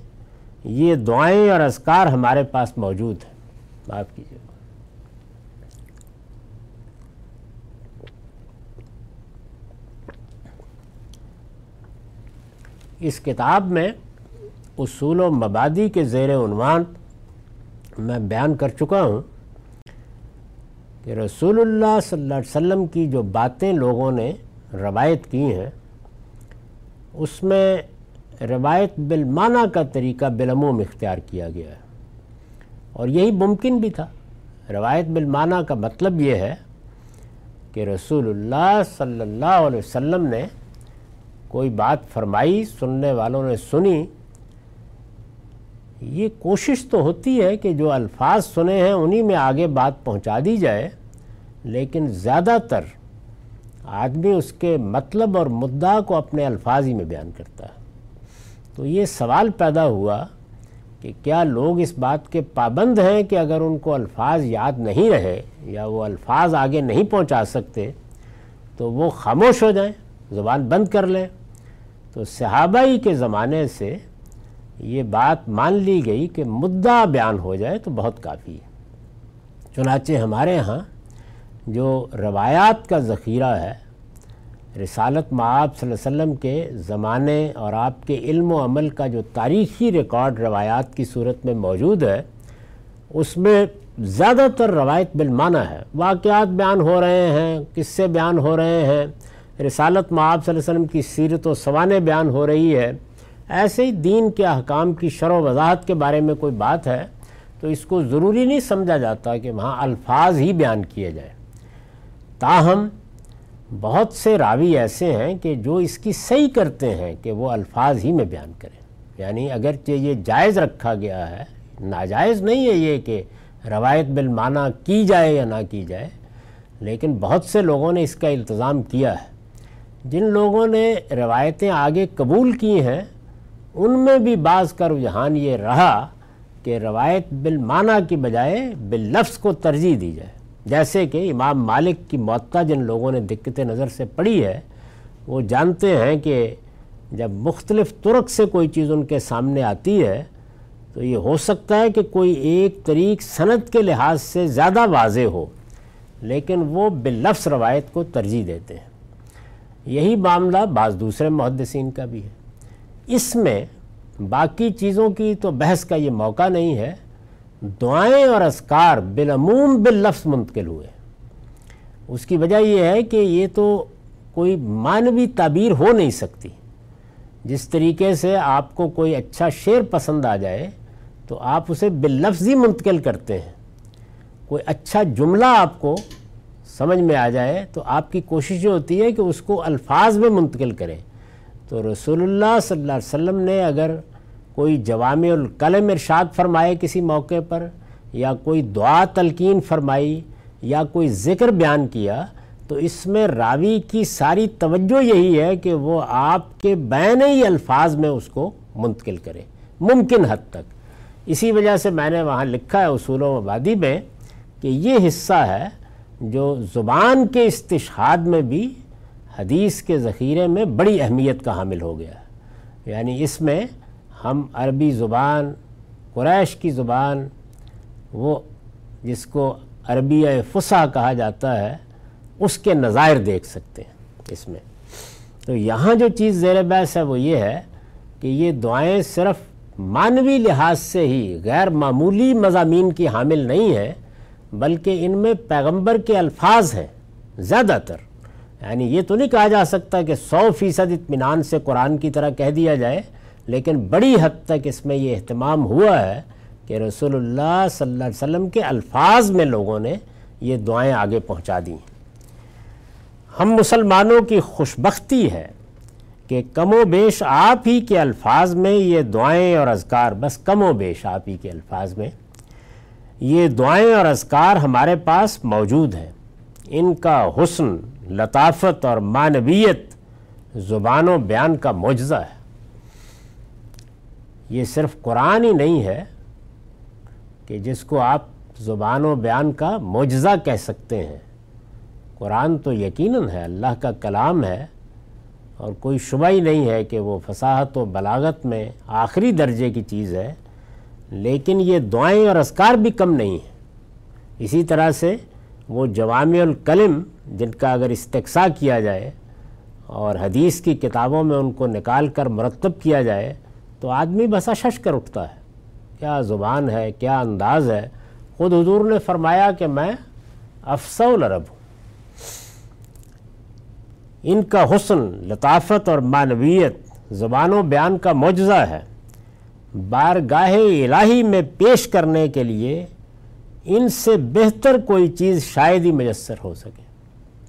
Speaker 1: یہ دعائیں اور اذکار ہمارے پاس موجود ہیں۔ بات کیجیے۔ اس کتاب میں اصول و مبادی کے زیر عنوان میں بیان کر چکا ہوں۔ کہ رسول اللہ صلی اللہ علیہ وسلم کی جو باتیں لوگوں نے روایت کی ہیں، اس میں روایت بالمانہ کا طریقہ بالعموم اختیار کیا گیا ہے۔ اور یہی ممکن بھی تھا۔ روایت بالمانہ کا مطلب یہ ہے کہ رسول اللہ صلی اللہ علیہ وسلم نے کوئی بات فرمائی، سننے والوں نے سنی یہ کوشش تو ہوتی ہے کہ جو الفاظ سنے ہیں انہی میں آگے بات پہنچا دی جائے، لیکن زیادہ تر آدمی اس کے مطلب اور مدعا کو اپنے الفاظ ہی میں بیان کرتا ہے۔ تو یہ سوال پیدا ہوا کہ کیا لوگ اس بات کے پابند ہیں کہ اگر ان کو الفاظ یاد نہیں رہے یا وہ الفاظ آگے نہیں پہنچا سکتے، تو وہ خاموش ہو جائیں، زبان بند کر لیں۔ تو صحابہ ہی کے زمانے سے یہ بات مان لی گئی کہ مدعا بیان ہو جائے تو بہت کافی ہے۔ چنانچہ ہمارے ہاں جو روایات کا ذخیرہ ہے، رسالت معاب صلی اللہ علیہ وسلم کے زمانے اور آپ کے علم و عمل کا جو تاریخی ریکارڈ روایات کی صورت میں موجود ہے، اس میں زیادہ تر روایت بالمانہ ہے۔ واقعات بیان ہو رہے ہیں، قصے بیان ہو رہے ہیں۔ رسالت معاب صلی اللہ علیہ وسلم کی سیرت و سوانے بیان ہو رہی ہے۔ ایسے ہی دین کے احکام کی شرح وضاحت کے بارے میں کوئی بات ہے تو اس کو ضروری نہیں سمجھا جاتا کہ وہاں الفاظ ہی بیان کیے جائے تاہم، بہت سے راوی ایسے ہیں کہ جو اس کی صحیح کرتے ہیں کہ وہ الفاظ ہی میں بیان کریں۔ یعنی اگرچہ یہ جائز رکھا گیا ہے، ناجائز نہیں ہے یہ کہ روایت بالمعنی کی جائے یا نہ کی جائے، لیکن بہت سے لوگوں نے اس کا التظام کیا ہے۔ جن لوگوں نے روایتیں آگے قبول کی ہیں ان میں بھی بعض کا رجحان یہ رہا کہ روایت بالمعنی کی بجائے باللفظ کو ترجیح دی جائے۔ جیسے کہ امام مالک کی معطا جن لوگوں نے دقت نظر سے پڑھی ہے، وہ جانتے ہیں کہ جب مختلف ترک سے کوئی چیز ان کے سامنے آتی ہے، تو یہ ہو سکتا ہے کہ کوئی ایک طریق صنعت کے لحاظ سے زیادہ واضح ہو، لیکن وہ باللفظ روایت کو ترجیح دیتے ہیں۔ یہی معاملہ بعض دوسرے محدثین کا بھی ہے۔ اس میں باقی چیزوں کی تو بحث کا یہ موقع نہیں ہے۔ دعائیں اور اذکار بالعموم باللفظ منتقل ہوئے۔ اس کی وجہ یہ ہے کہ یہ تو کوئی معنوی تعبیر ہو نہیں سکتی۔ جس طریقے سے آپ کو کوئی اچھا شعر پسند آ جائے، تو آپ اسے باللفظ ہی منتقل کرتے ہیں۔ کوئی اچھا جملہ آپ کو سمجھ میں آ جائے، تو آپ کی کوشش یہ ہوتی ہے کہ اس کو الفاظ میں منتقل کریں تو رسول اللہ صلی اللہ علیہ وسلم نے اگر کوئی جوامع القلم ارشاد فرمائے کسی موقع پر، یا کوئی دعا تلقین فرمائی، یا کوئی ذکر بیان کیا، تو اس میں راوی کی ساری توجہ یہی ہے کہ وہ آپ کے بین ہی الفاظ میں اس کو منتقل کرے، ممکن حد تک۔ اسی وجہ سے میں نے وہاں لکھا ہے اصول و مبادی میں کہ یہ حصہ ہے جو زبان کے استشہاد میں بھی حدیث کے ذخیرے میں بڑی اہمیت کا حامل ہو گیا ہے۔ یعنی اس میں ہم عربی زبان، قریش کی زبان، وہ جس کو عربی فصح کہا جاتا ہے، اس کے نظائر دیکھ سکتے ہیں اس میں۔ تو یہاں جو چیز زیر بحث ہے وہ یہ ہے کہ یہ دعائیں صرف معنوی لحاظ سے ہی غیر معمولی مضامین کی حامل نہیں ہیں، بلکہ ان میں پیغمبر کے الفاظ ہیں زیادہ تر۔ یعنی یہ تو نہیں کہا جا سکتا کہ سو فیصد اطمینان سے قرآن کی طرح کہہ دیا جائے، لیکن بڑی حد تک اس میں یہ اہتمام ہوا ہے کہ رسول اللہ صلی اللہ علیہ وسلم کے الفاظ میں لوگوں نے یہ دعائیں آگے پہنچا دیں۔ ہم مسلمانوں کی خوشبختی ہے کہ کم و بیش آپ ہی کے الفاظ میں یہ دعائیں اور اذکار، بس کم و بیش آپ ہی کے الفاظ میں یہ دعائیں اور اذکار ہمارے پاس موجود ہیں۔ ان کا حسن لطافت اور معنویت زبان و بیان کا معجزہ ہے۔ یہ صرف قرآن ہی نہیں ہے کہ جس کو آپ زبان و بیان کا معجزہ کہہ سکتے ہیں۔ قرآن تو یقیناً ہے، اللہ کا کلام ہے اور کوئی شبہ ہی نہیں ہے کہ وہ فصاحت و بلاغت میں آخری درجے کی چیز ہے، لیکن یہ دعائیں اور اسکار بھی کم نہیں ہیں۔ اسی طرح سے وہ جوامع الکلم جن کا اگر استقصا کیا جائے اور حدیث کی کتابوں میں ان کو نکال کر مرتب کیا جائے، تو آدمی بسا شش کر اٹھتا ہے۔ کیا زبان ہے، کیا انداز ہے؟ خود حضور نے فرمایا کہ میں افسول عرب ہوں۔ ان کا حسن، لطافت اور معنویت زبان و بیان کا معجزہ ہے۔ بارگاہ الہی میں پیش کرنے کے لیے ان سے بہتر کوئی چیز شاید ہی میسر ہو سکے۔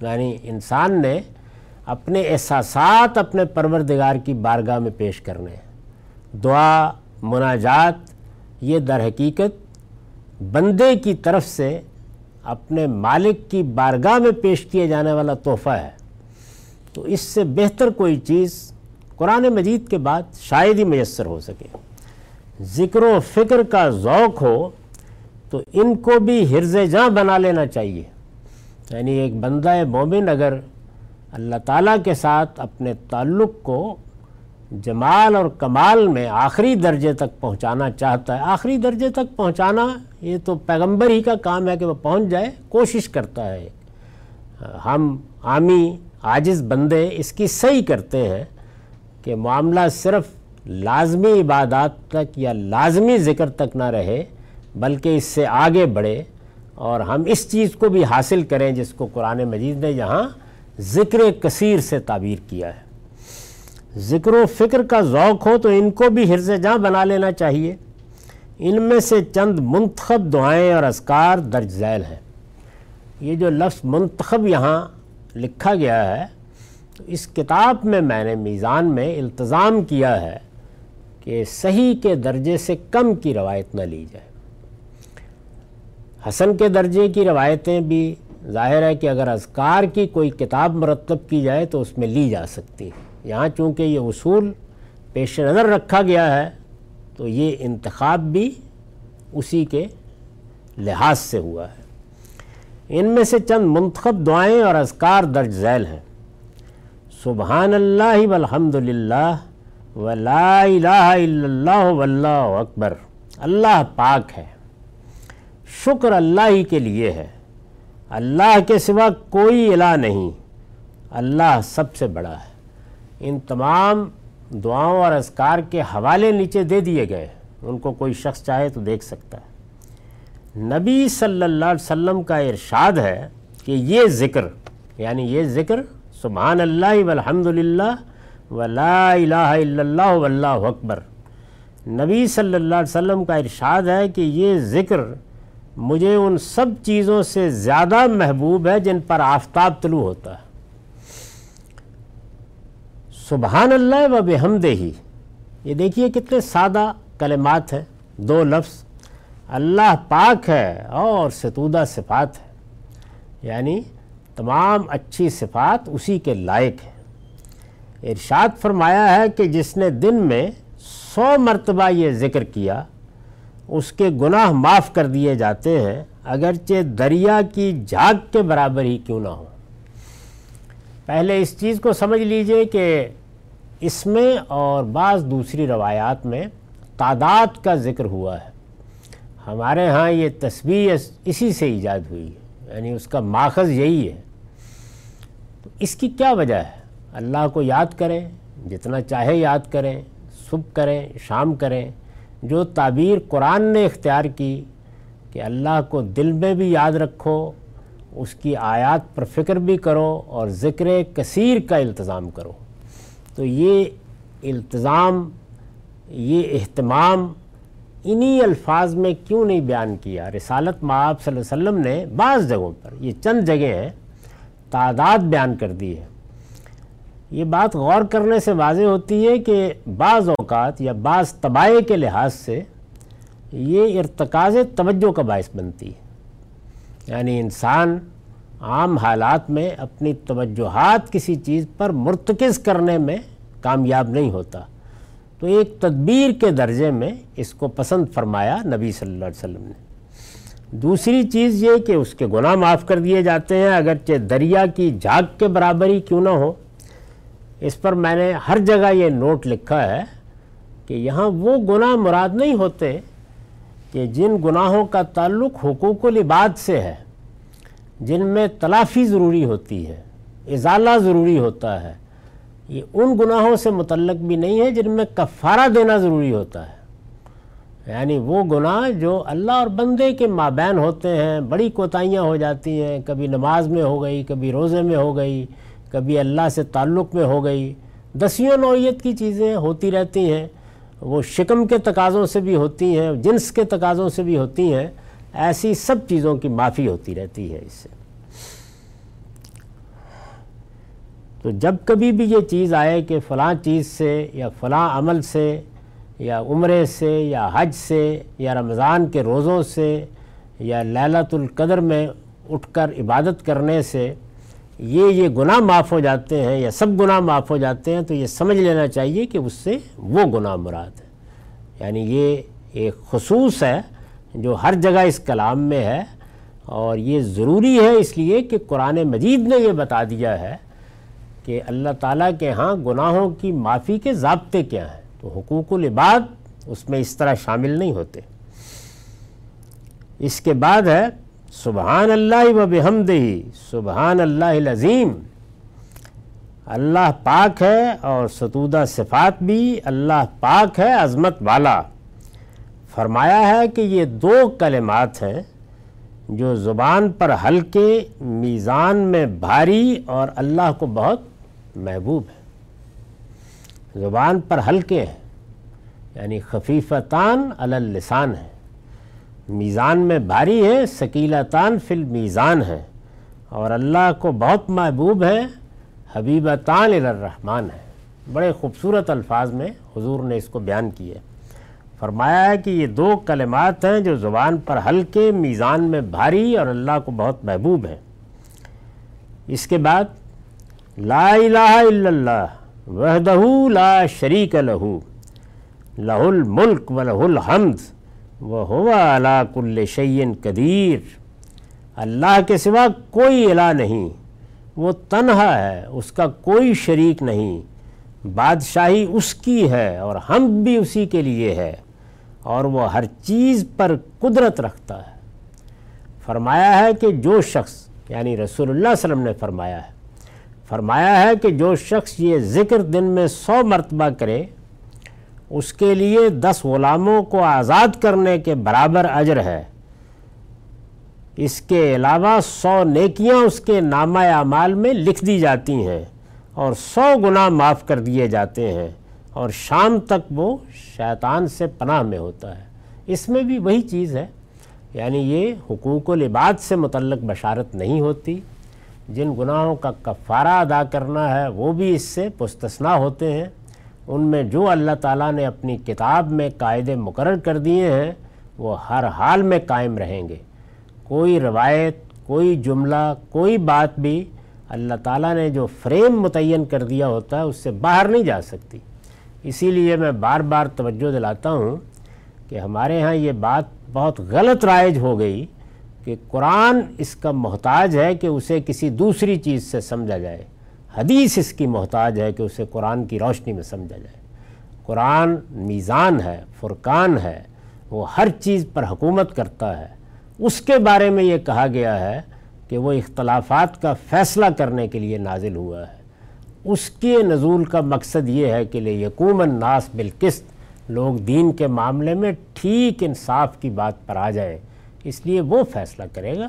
Speaker 1: یعنی انسان نے اپنے احساسات اپنے پروردگار کی بارگاہ میں پیش کرنے ہیں۔ دعا، مناجات، یہ در حقیقت بندے کی طرف سے اپنے مالک کی بارگاہ میں پیش کیے جانے والا تحفہ ہے۔ تو اس سے بہتر کوئی چیز قرآن مجید کے بعد شاید ہی میسر ہو سکے۔ ذکر و فکر کا ذوق ہو تو ان کو بھی حرز جاں بنا لینا چاہیے۔ یعنی ایک بندہ مومن اگر اللہ تعالیٰ کے ساتھ اپنے تعلق کو جمال اور کمال میں آخری درجے تک پہنچانا چاہتا ہے، آخری درجے تک پہنچانا یہ تو پیغمبر ہی کا کام ہے کہ وہ پہنچ جائے، کوشش کرتا ہے۔ ہم عامی، عاجز بندے اس کی صحیح کرتے ہیں کہ معاملہ صرف لازمی عبادات تک یا لازمی ذکر تک نہ رہے، بلکہ اس سے آگے بڑھے۔ اور ہم اس چیز کو بھی حاصل کریں جس کو قرآن مجید نے یہاں ذکر کثیر سے تعبیر کیا ہے۔ ذکر و فکر کا ذوق ہو تو ان کو بھی حرز جاں بنا لینا چاہیے۔ ان میں سے چند منتخب دعائیں اور اذکار درج ذیل ہیں۔ یہ جو لفظ منتخب یہاں لکھا گیا ہے تو اس کتاب میں میں نے میزان میں التظام کیا ہے کہ صحیح کے درجے سے کم کی روایت نہ لی جائے۔ حسن کے درجے کی روایتیں بھی ظاہر ہے کہ اگر اذکار کی کوئی کتاب مرتب کی جائے تو اس میں لی جا سکتی ہے۔ یہاں چونکہ یہ اصول پیش نظر رکھا گیا ہے، تو یہ انتخاب بھی اسی کے لحاظ سے ہوا ہے۔ ان میں سے چند منتخب دعائیں اور اذکار درج ذیل ہیں۔ سبحان اللہ والحمد للہ ولا الہ الا اللہ واللہ اکبر۔ اللہ پاک ہے۔ شکر اللہ ہی کے لیے ہے۔ اللہ کے سوا کوئی الہ نہیں۔ اللہ سب سے بڑا ہے۔ ان تمام دعاؤں اور اذکار کے حوالے نیچے دے دیے گئے۔ ان کو کوئی شخص چاہے تو دیکھ سکتا ہے۔ نبی صلی اللہ علیہ وسلم کا ارشاد ہے کہ یہ ذکر یعنی یہ ذکر، سبحان اللہ والحمد للہ ولا الہ الا اللہ واللہ اکبر۔ نبی صلی اللہ علیہ وسلم کا ارشاد ہے کہ یہ ذکر مجھے ان سب چیزوں سے زیادہ محبوب ہے جن پر آفتاب طلوع ہوتا ہے۔ سبحان اللہ و بحمدہ ہی۔ یہ دیکھیے کتنے سادہ کلمات ہیں۔ دو لفظ۔ اللہ پاک ہے اور ستودہ صفات ہے یعنی تمام اچھی صفات اسی کے لائق ہیں۔ ارشاد فرمایا ہے کہ جس نے دن میں سو مرتبہ یہ ذکر کیا اس کے گناہ معاف کر دیے جاتے ہیں، اگرچہ دریا کی جھاگ کے برابر ہی کیوں نہ ہو پہلے اس چیز کو سمجھ لیجیے کہ اس میں اور بعض دوسری روایات میں تعداد کا ذکر ہوا ہے۔ ہمارے ہاں یہ تصویر اسی سے ایجاد ہوئی ہے یعنی اس کا ماخذ یہی ہے۔ تو اس کی کیا وجہ ہے؟ اللہ کو یاد کریں، جتنا چاہے یاد کریں، صبح کریں، شام کریں جو تعبیر قرآن نے اختیار کی کہ اللہ کو دل میں بھی یاد رکھو، اس کی آیات پر فکر بھی کرو اور ذکر کثیر کا التظام کرو۔ تو یہ التظام یہ اہتمام انہی الفاظ میں کیوں نہیں بیان کیا؟ رسالت معاب صلی اللہ علیہ وسلم نے بعض جگہوں پر، یہ چند جگہ ہیں، تعداد بیان کر دی ہے۔ یہ بات غور کرنے سے واضح ہوتی ہے کہ بعض اوقات یا بعض طبائع کے لحاظ سے یہ ارتکاز توجہ کا باعث بنتی ہے۔ یعنی انسان عام حالات میں اپنی توجہات کسی چیز پر مرتکز کرنے میں کامیاب نہیں ہوتا۔ تو ایک تدبیر کے درجے میں اس کو پسند فرمایا نبی صلی اللہ علیہ وسلم نے۔ دوسری چیز یہ کہ اس کے گناہ معاف کر دیے جاتے ہیں، اگرچہ دریا کی جھاگ کے برابر ہی کیوں نہ ہو۔ اس پر میں نے ہر جگہ یہ نوٹ لکھا ہے کہ یہاں وہ گناہ مراد نہیں ہوتے کہ جن گناہوں کا تعلق حقوق العباد سے ہے، جن میں تلافی ضروری ہوتی ہے، ازالہ ضروری ہوتا ہے۔ یہ ان گناہوں سے متعلق بھی نہیں ہے جن میں کفارہ دینا ضروری ہوتا ہے۔ یعنی وہ گناہ جو اللہ اور بندے کے مابین ہوتے ہیں، بڑی کوتاہیاں ہو جاتی ہیں، کبھی نماز میں ہو گئی، کبھی روزے میں ہو گئی کبھی اللہ سے تعلق میں ہو گئی۔ دسیوں نوعیت کی چیزیں ہوتی رہتی ہیں۔ وہ شکم کے تقاضوں سے بھی ہوتی ہیں، جنس کے تقاضوں سے بھی ہوتی ہیں۔ ایسی سب چیزوں کی معافی ہوتی رہتی ہے اس سے۔ تو جب کبھی بھی یہ چیز آئے کہ فلاں چیز سے یا فلاں عمل سے یا عمرے سے یا حج سے یا رمضان کے روزوں سے یا لیلت القدر میں اٹھ کر عبادت کرنے سے یہ یہ گناہ معاف ہو جاتے ہیں یا سب گناہ معاف ہو جاتے ہیں تو یہ سمجھ لینا چاہیے کہ اس سے وہ گناہ مراد ہے۔ یعنی یہ ایک خصوص ہے جو ہر جگہ اس کلام میں ہے اور یہ ضروری ہے اس لیے کہ قرآن مجید نے یہ بتا دیا ہے کہ اللہ تعالیٰ کے ہاں گناہوں کی معافی کے ضابطے کیا ہیں۔ تو حقوق العباد اس میں اس طرح شامل نہیں ہوتے۔ اس کے بعد ہے سبحان اللہ و بحمدہی سبحان اللہ العظیم۔ اللہ پاک ہے اور ستودہ صفات بھی اللہ پاک ہے، عظمت والا۔ فرمایا ہے کہ یہ دو کلمات ہیں جو زبان پر ہلکے، میزان میں بھاری اور اللہ کو بہت محبوب ہے زبان پر ہلکے ہیں یعنی خفیفتان اللسان ہیں۔ میزان میں بھاری ہے سکیلتان فی المیزان ہے۔ اور اللہ کو بہت محبوب ہے، حبیبتان الرحمن ہے۔ بڑے خوبصورت الفاظ میں حضور نے اس کو بیان کیے فرمایا ہے کہ یہ دو کلمات ہیں جو زبان پر ہلکے، میزان میں بھاری اور اللہ کو بہت محبوب ہیں۔ اس کے بعد، لا الہ الا اللہ، وحدہ لا شریک لہو لہ الملک و لہ الحمد۔ وہ ہوا کل شعین قدیر اللہ کے سوا کوئی الہ نہیں۔ وہ تنہا ہے، اس کا کوئی شریک نہیں۔ بادشاہی اس کی ہے اور ہم بھی اسی کے لیے ہے۔ اور وہ ہر چیز پر قدرت رکھتا ہے۔ فرمایا ہے کہ جو شخص یعنی رسول اللہ علیہ وسلم نے فرمایا ہے۔ فرمایا ہے کہ جو شخص یہ ذکر دن میں سو مرتبہ کرے اس کے لیے دس غلاموں کو آزاد کرنے کے برابر اجر ہے۔ اس کے علاوہ سو نیکیاں اس کے نامہ اعمال میں لکھ دی جاتی ہیں اور سو گناہ معاف کر دیے جاتے ہیں اور شام تک وہ شیطان سے پناہ میں ہوتا ہے۔ اس میں بھی وہی چیز ہے۔ یعنی یہ حقوق و لباد سے متعلق بشارت نہیں ہوتی۔ جن گناہوں کا کفارہ ادا کرنا ہے وہ بھی اس سے پستثنا ہوتے ہیں۔ ان میں جو اللہ تعالیٰ نے اپنی کتاب میں قاعدے مقرر کر دیے ہیں، وہ ہر حال میں قائم رہیں گے۔ کوئی روایت، کوئی جملہ، کوئی بات بھی اللہ تعالیٰ نے جو فریم متعین کر دیا ہوتا ہے، اس سے باہر نہیں جا سکتی۔ اسی لیے میں بار بار توجہ دلاتا ہوں کہ ہمارے ہاں یہ بات بہت غلط رائج ہو گئی کہ قرآن اس کا محتاج ہے کہ اسے کسی دوسری چیز سے سمجھا جائے۔ حدیث اس کی محتاج ہے کہ اسے قرآن کی روشنی میں سمجھا جائے۔ قرآن میزان ہے، فرقان ہے، وہ ہر چیز پر حکومت کرتا ہے۔ اس کے بارے میں یہ کہا گیا ہے کہ وہ اختلافات کا فیصلہ کرنے کے لیے نازل ہوا ہے۔ اس کے نزول کا مقصد یہ ہے کہ لے یقوم الناس بالقسط، لوگ دین کے معاملے میں ٹھیک انصاف کی بات پر آ جائیں اس لیے وہ فیصلہ کرے گا۔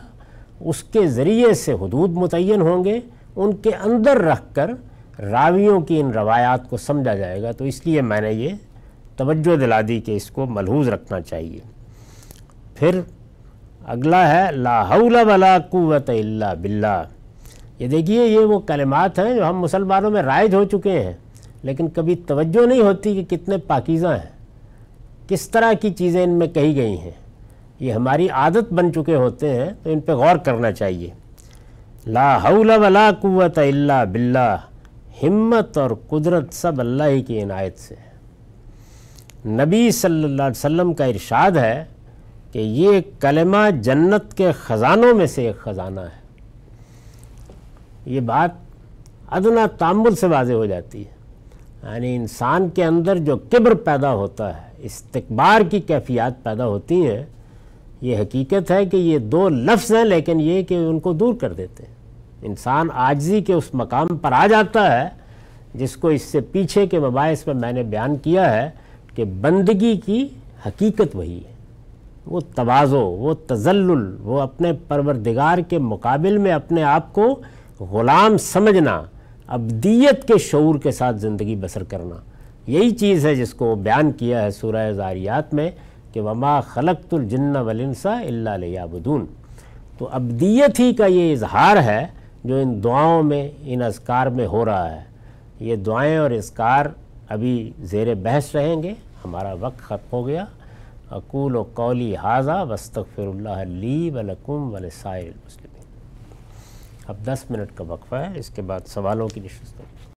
Speaker 1: اس کے ذریعے سے حدود متعین ہوں گے۔ ان کے اندر رکھ کر راویوں کی ان روایات کو سمجھا جائے گا، تو اس لیے میں نے یہ توجہ دلا دی کہ اس کو ملحوظ رکھنا چاہیے۔ پھر اگلا ہے، لا حول ولا قوت الا باللہ۔ یہ دیکھیے، یہ وہ کلمات ہیں جو ہم مسلمانوں میں رائج ہو چکے ہیں، لیکن کبھی توجہ نہیں ہوتی کہ کتنے پاکیزہ ہیں۔ کس طرح کی چیزیں ان میں کہی گئی ہیں۔ یہ ہماری عادت بن چکے ہوتے ہیں، تو ان پہ غور کرنا چاہیے۔ لا حول ولا قوت الا باللہ ہمت اور قدرت سب اللہ ہی کی عنایت سے نبی صلی اللہ علیہ وسلم کا ارشاد ہے کہ یہ کلمہ جنت کے خزانوں میں سے ایک خزانہ ہے۔ یہ بات ادنا تعمل سے واضح ہو جاتی ہے۔ یعنی انسان کے اندر جو کبر پیدا ہوتا ہے استقبار کی کیفیات پیدا ہوتی ہیں، یہ حقیقت ہے کہ یہ دو لفظ ہیں لیکن یہ کہ ان کو دور کر دیتے ہیں۔ انسان آجزی کے اس مقام پر آ جاتا ہے جس کو اس سے پیچھے کے مباحث میں میں نے بیان کیا ہے کہ بندگی کی حقیقت وہی ہے۔ وہ توازو، وہ تزلل، وہ اپنے پروردگار کے مقابل میں اپنے آپ کو غلام سمجھنا، ابدیت کے شعور کے ساتھ زندگی بسر کرنا۔ یہی چیز ہے جس کو بیان کیا ہے سورہ زاریات میں کہ وما خلقت الجن والانسا الا لیابدون تو ابدیت ہی کا یہ اظہار ہے جو ان دعاؤں میں، ان اذکار میں ہو رہا ہے، یہ دعائیں اور اذکار ابھی زیر بحث رہیں گے، ہمارا وقت ختم ہو گیا۔ اقول و قولی حاضہ وستغفر اللہ لی ولکم ولسائر المسلمین۔ اب دس منٹ کا وقفہ ہے، اس کے بعد سوالوں کی نشست ہوگی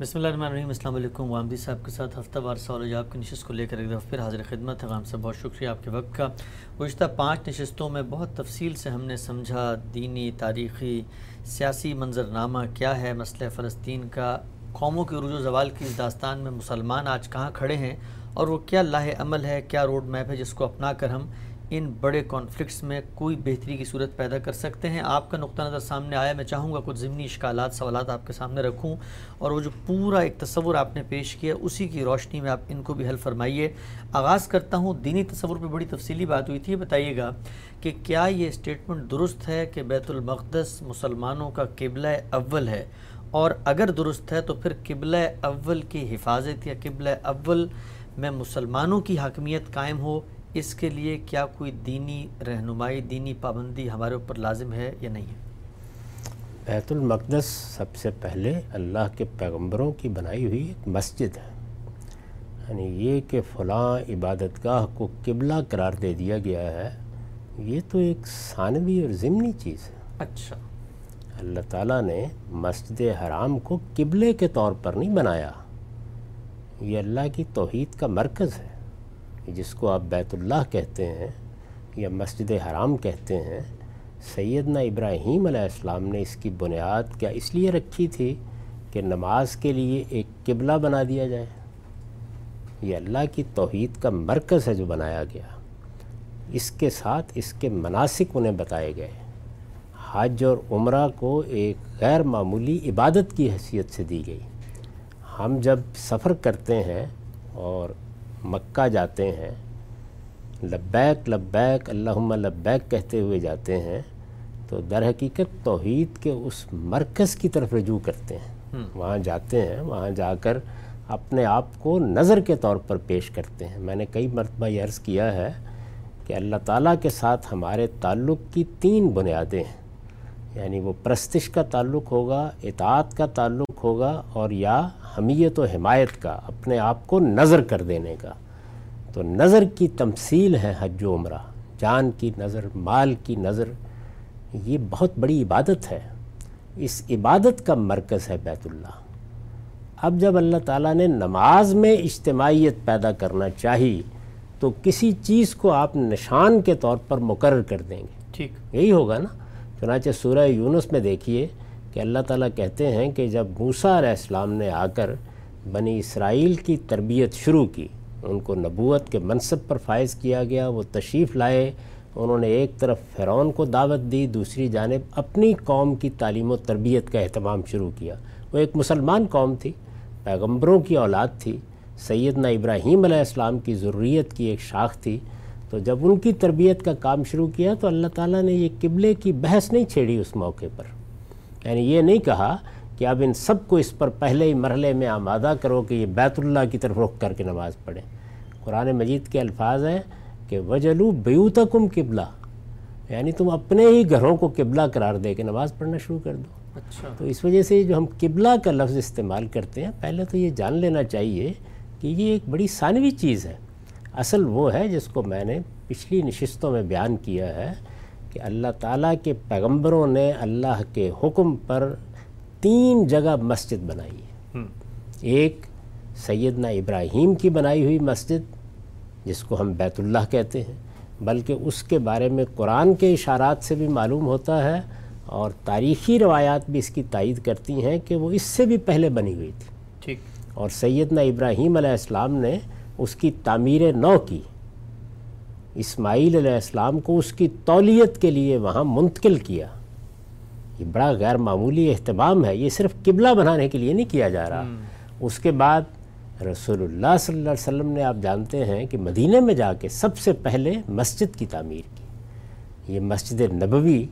Speaker 2: بسم اللہ الرحمن الرحیم، السلام علیکم غامدی صاحب کے ساتھ ہفتہ وار سوال جواب کی نشست کو لے کر ایک دفعہ پھر حاضر خدمت ہے۔ غام صاحب بہت شکریہ آپ کے وقت کا۔ گزشتہ پانچ نشستوں میں بہت تفصیل سے ہم نے سمجھا۔ دینی، تاریخی، سیاسی منظرنامہ کیا ہے؟ مسئلہ فلسطین کا۔ قوموں کے عروج و زوال کی اس داستان میں مسلمان آج کہاں کھڑے ہیں؟ اور وہ کیا لاہ عمل ہے؟ کیا روڈ میپ ہے جس کو اپنا کر ہم ان بڑے کانفلکٹس میں کوئی بہتری کی صورت پیدا کر سکتے ہیں۔ آپ کا نقطہ نظر سامنے آیا، میں چاہوں گا کچھ ضمنی اشکالات، سوالات آپ کے سامنے رکھوں اور وہ جو پورا ایک تصور آپ نے پیش کیا، اسی کی روشنی میں آپ ان کو بھی حل فرمائیے۔ آغاز کرتا ہوں، دینی تصور پہ بڑی تفصیلی بات ہوئی تھی بتائیے گا کہ کیا یہ اسٹیٹمنٹ درست ہے کہ بیت المقدس مسلمانوں کا قبلہ اول ہے؟ اور اگر درست ہے تو پھر قبلہ اول کی حفاظت یا قبلہ اول میں مسلمانوں کی حاکمیت قائم ہو اس کے لیے کیا کوئی دینی رہنمائی دینی پابندی ہمارے اوپر لازم ہے یا نہیں ہے؟
Speaker 1: بیت المقدس سب سے پہلے اللہ کے پیغمبروں کی بنائی ہوئی ایک مسجد ہے۔ یعنی یہ کہ فلاں عبادت گاہ کو قبلہ قرار دے دیا گیا ہے یہ تو ایک ثانوی اور ضمنی چیز ہے۔
Speaker 2: اچھا۔
Speaker 1: اللہ تعالیٰ نے مسجد حرام کو قبلے کے طور پر نہیں بنایا۔ یہ اللہ کی توحید کا مرکز ہے۔ جس کو آپ بیت اللہ کہتے ہیں یا مسجد حرام کہتے ہیں، سیدنا ابراہیم علیہ السلام نے اس کی بنیاد کیا اس لیے رکھی تھی کہ نماز کے لیے ایک قبلہ بنا دیا جائے۔ یہ اللہ کی توحید کا مرکز ہے جو بنایا گیا۔ اس کے ساتھ اس کے مناسک انہیں بتائے گئے۔ حج اور عمرہ کو ایک غیر معمولی عبادت کی حیثیت سے دی گئی۔ ہم جب سفر کرتے ہیں اور مکہ جاتے ہیں لبیک لبیک اللہم لبیک کہتے ہوئے جاتے ہیں تو در حقیقت توحید کے اس مرکز کی طرف رجوع کرتے ہیں۔ وہاں جاتے ہیں وہاں جا کر اپنے آپ کو نظر کے طور پر پیش کرتے ہیں۔ میں نے کئی مرتبہ یہ عرض کیا ہے کہ اللہ تعالیٰ کے ساتھ ہمارے تعلق کی تین بنیادیں ہیں۔ یعنی وہ پرستش کا تعلق ہوگا اطاعت کا تعلق ہوگا اور یا حمیت و حمایت کا اپنے آپ کو نظر کر دینے کا۔ تو نظر کی تمثیل ہے حج و عمرہ جان کی نظر مال کی نظر یہ بہت بڑی عبادت ہے۔ اس عبادت کا مرکز ہے بیت اللہ۔ اب جب اللہ تعالیٰ نے نماز میں اجتماعیت پیدا کرنا چاہی تو کسی چیز کو آپ نشان کے طور پر مقرر کر دیں گے۔
Speaker 2: ٹھیک۔
Speaker 1: یہی ہوگا نا؟ چنانچہ سورہ یونس میں دیکھیے کہ اللہ تعالیٰ کہتے ہیں کہ جب موسیٰ علیہ السلام نے آ کر بنی اسرائیل کی تربیت شروع کی، ان کو نبوت کے منصب پر فائز کیا گیا، وہ تشریف لائے، انہوں نے ایک طرف فرعون کو دعوت دی، دوسری جانب اپنی قوم کی تعلیم و تربیت کا اہتمام شروع کیا۔ وہ ایک مسلمان قوم تھی، پیغمبروں کی اولاد تھی، سیدنا ابراہیم علیہ السلام کی ضروریت کی ایک شاخ تھی۔ تو جب ان کی تربیت کا کام شروع کیا تو اللہ تعالیٰ نے یہ قبلے کی بحث نہیں چھیڑی اس موقع پر۔ یعنی یہ نہیں کہا کہ اب ان سب کو اس پر پہلے ہی مرحلے میں آمادہ کرو کہ یہ بیت اللہ کی طرف رخ کر کے نماز پڑھیں۔ قرآن مجید کے الفاظ ہیں کہ وجلو بیوتکم قبلہ۔ یعنی تم اپنے ہی گھروں کو قبلہ قرار دے کے نماز پڑھنا شروع کر دو۔
Speaker 2: اچھا۔
Speaker 1: تو اس وجہ سے جو ہم قبلہ کا لفظ استعمال کرتے ہیں پہلے تو یہ جان لینا چاہیے کہ یہ ایک بڑی ثانوی چیز ہے۔ اصل وہ ہے جس کو میں نے پچھلی نشستوں میں بیان کیا ہے کہ اللہ تعالیٰ کے پیغمبروں نے اللہ کے حکم پر تین جگہ مسجد بنائی ہے۔ ایک سیدنا ابراہیم کی بنائی ہوئی مسجد جس کو ہم بیت اللہ کہتے ہیں بلکہ اس کے بارے میں قرآن کے اشارات سے بھی معلوم ہوتا ہے اور تاریخی روایات بھی اس کی تائید کرتی ہیں کہ وہ اس سے بھی پہلے بنی ہوئی تھی۔
Speaker 2: ٹھیک۔
Speaker 1: اور سیدنا ابراہیم علیہ السلام نے اس کی تعمیر نو کی۔ اسماعیل علیہ السلام کو اس کی تولیت کے لیے وہاں منتقل کیا۔ یہ بڑا غیر معمولی اہتمام ہے یہ صرف قبلہ بنانے کے لیے نہیں کیا جا رہا۔ اس کے بعد رسول اللہ صلی اللہ علیہ وسلم نے آپ جانتے ہیں کہ مدینہ میں جا کے سب سے پہلے مسجد کی تعمیر کی۔ یہ مسجد نبوی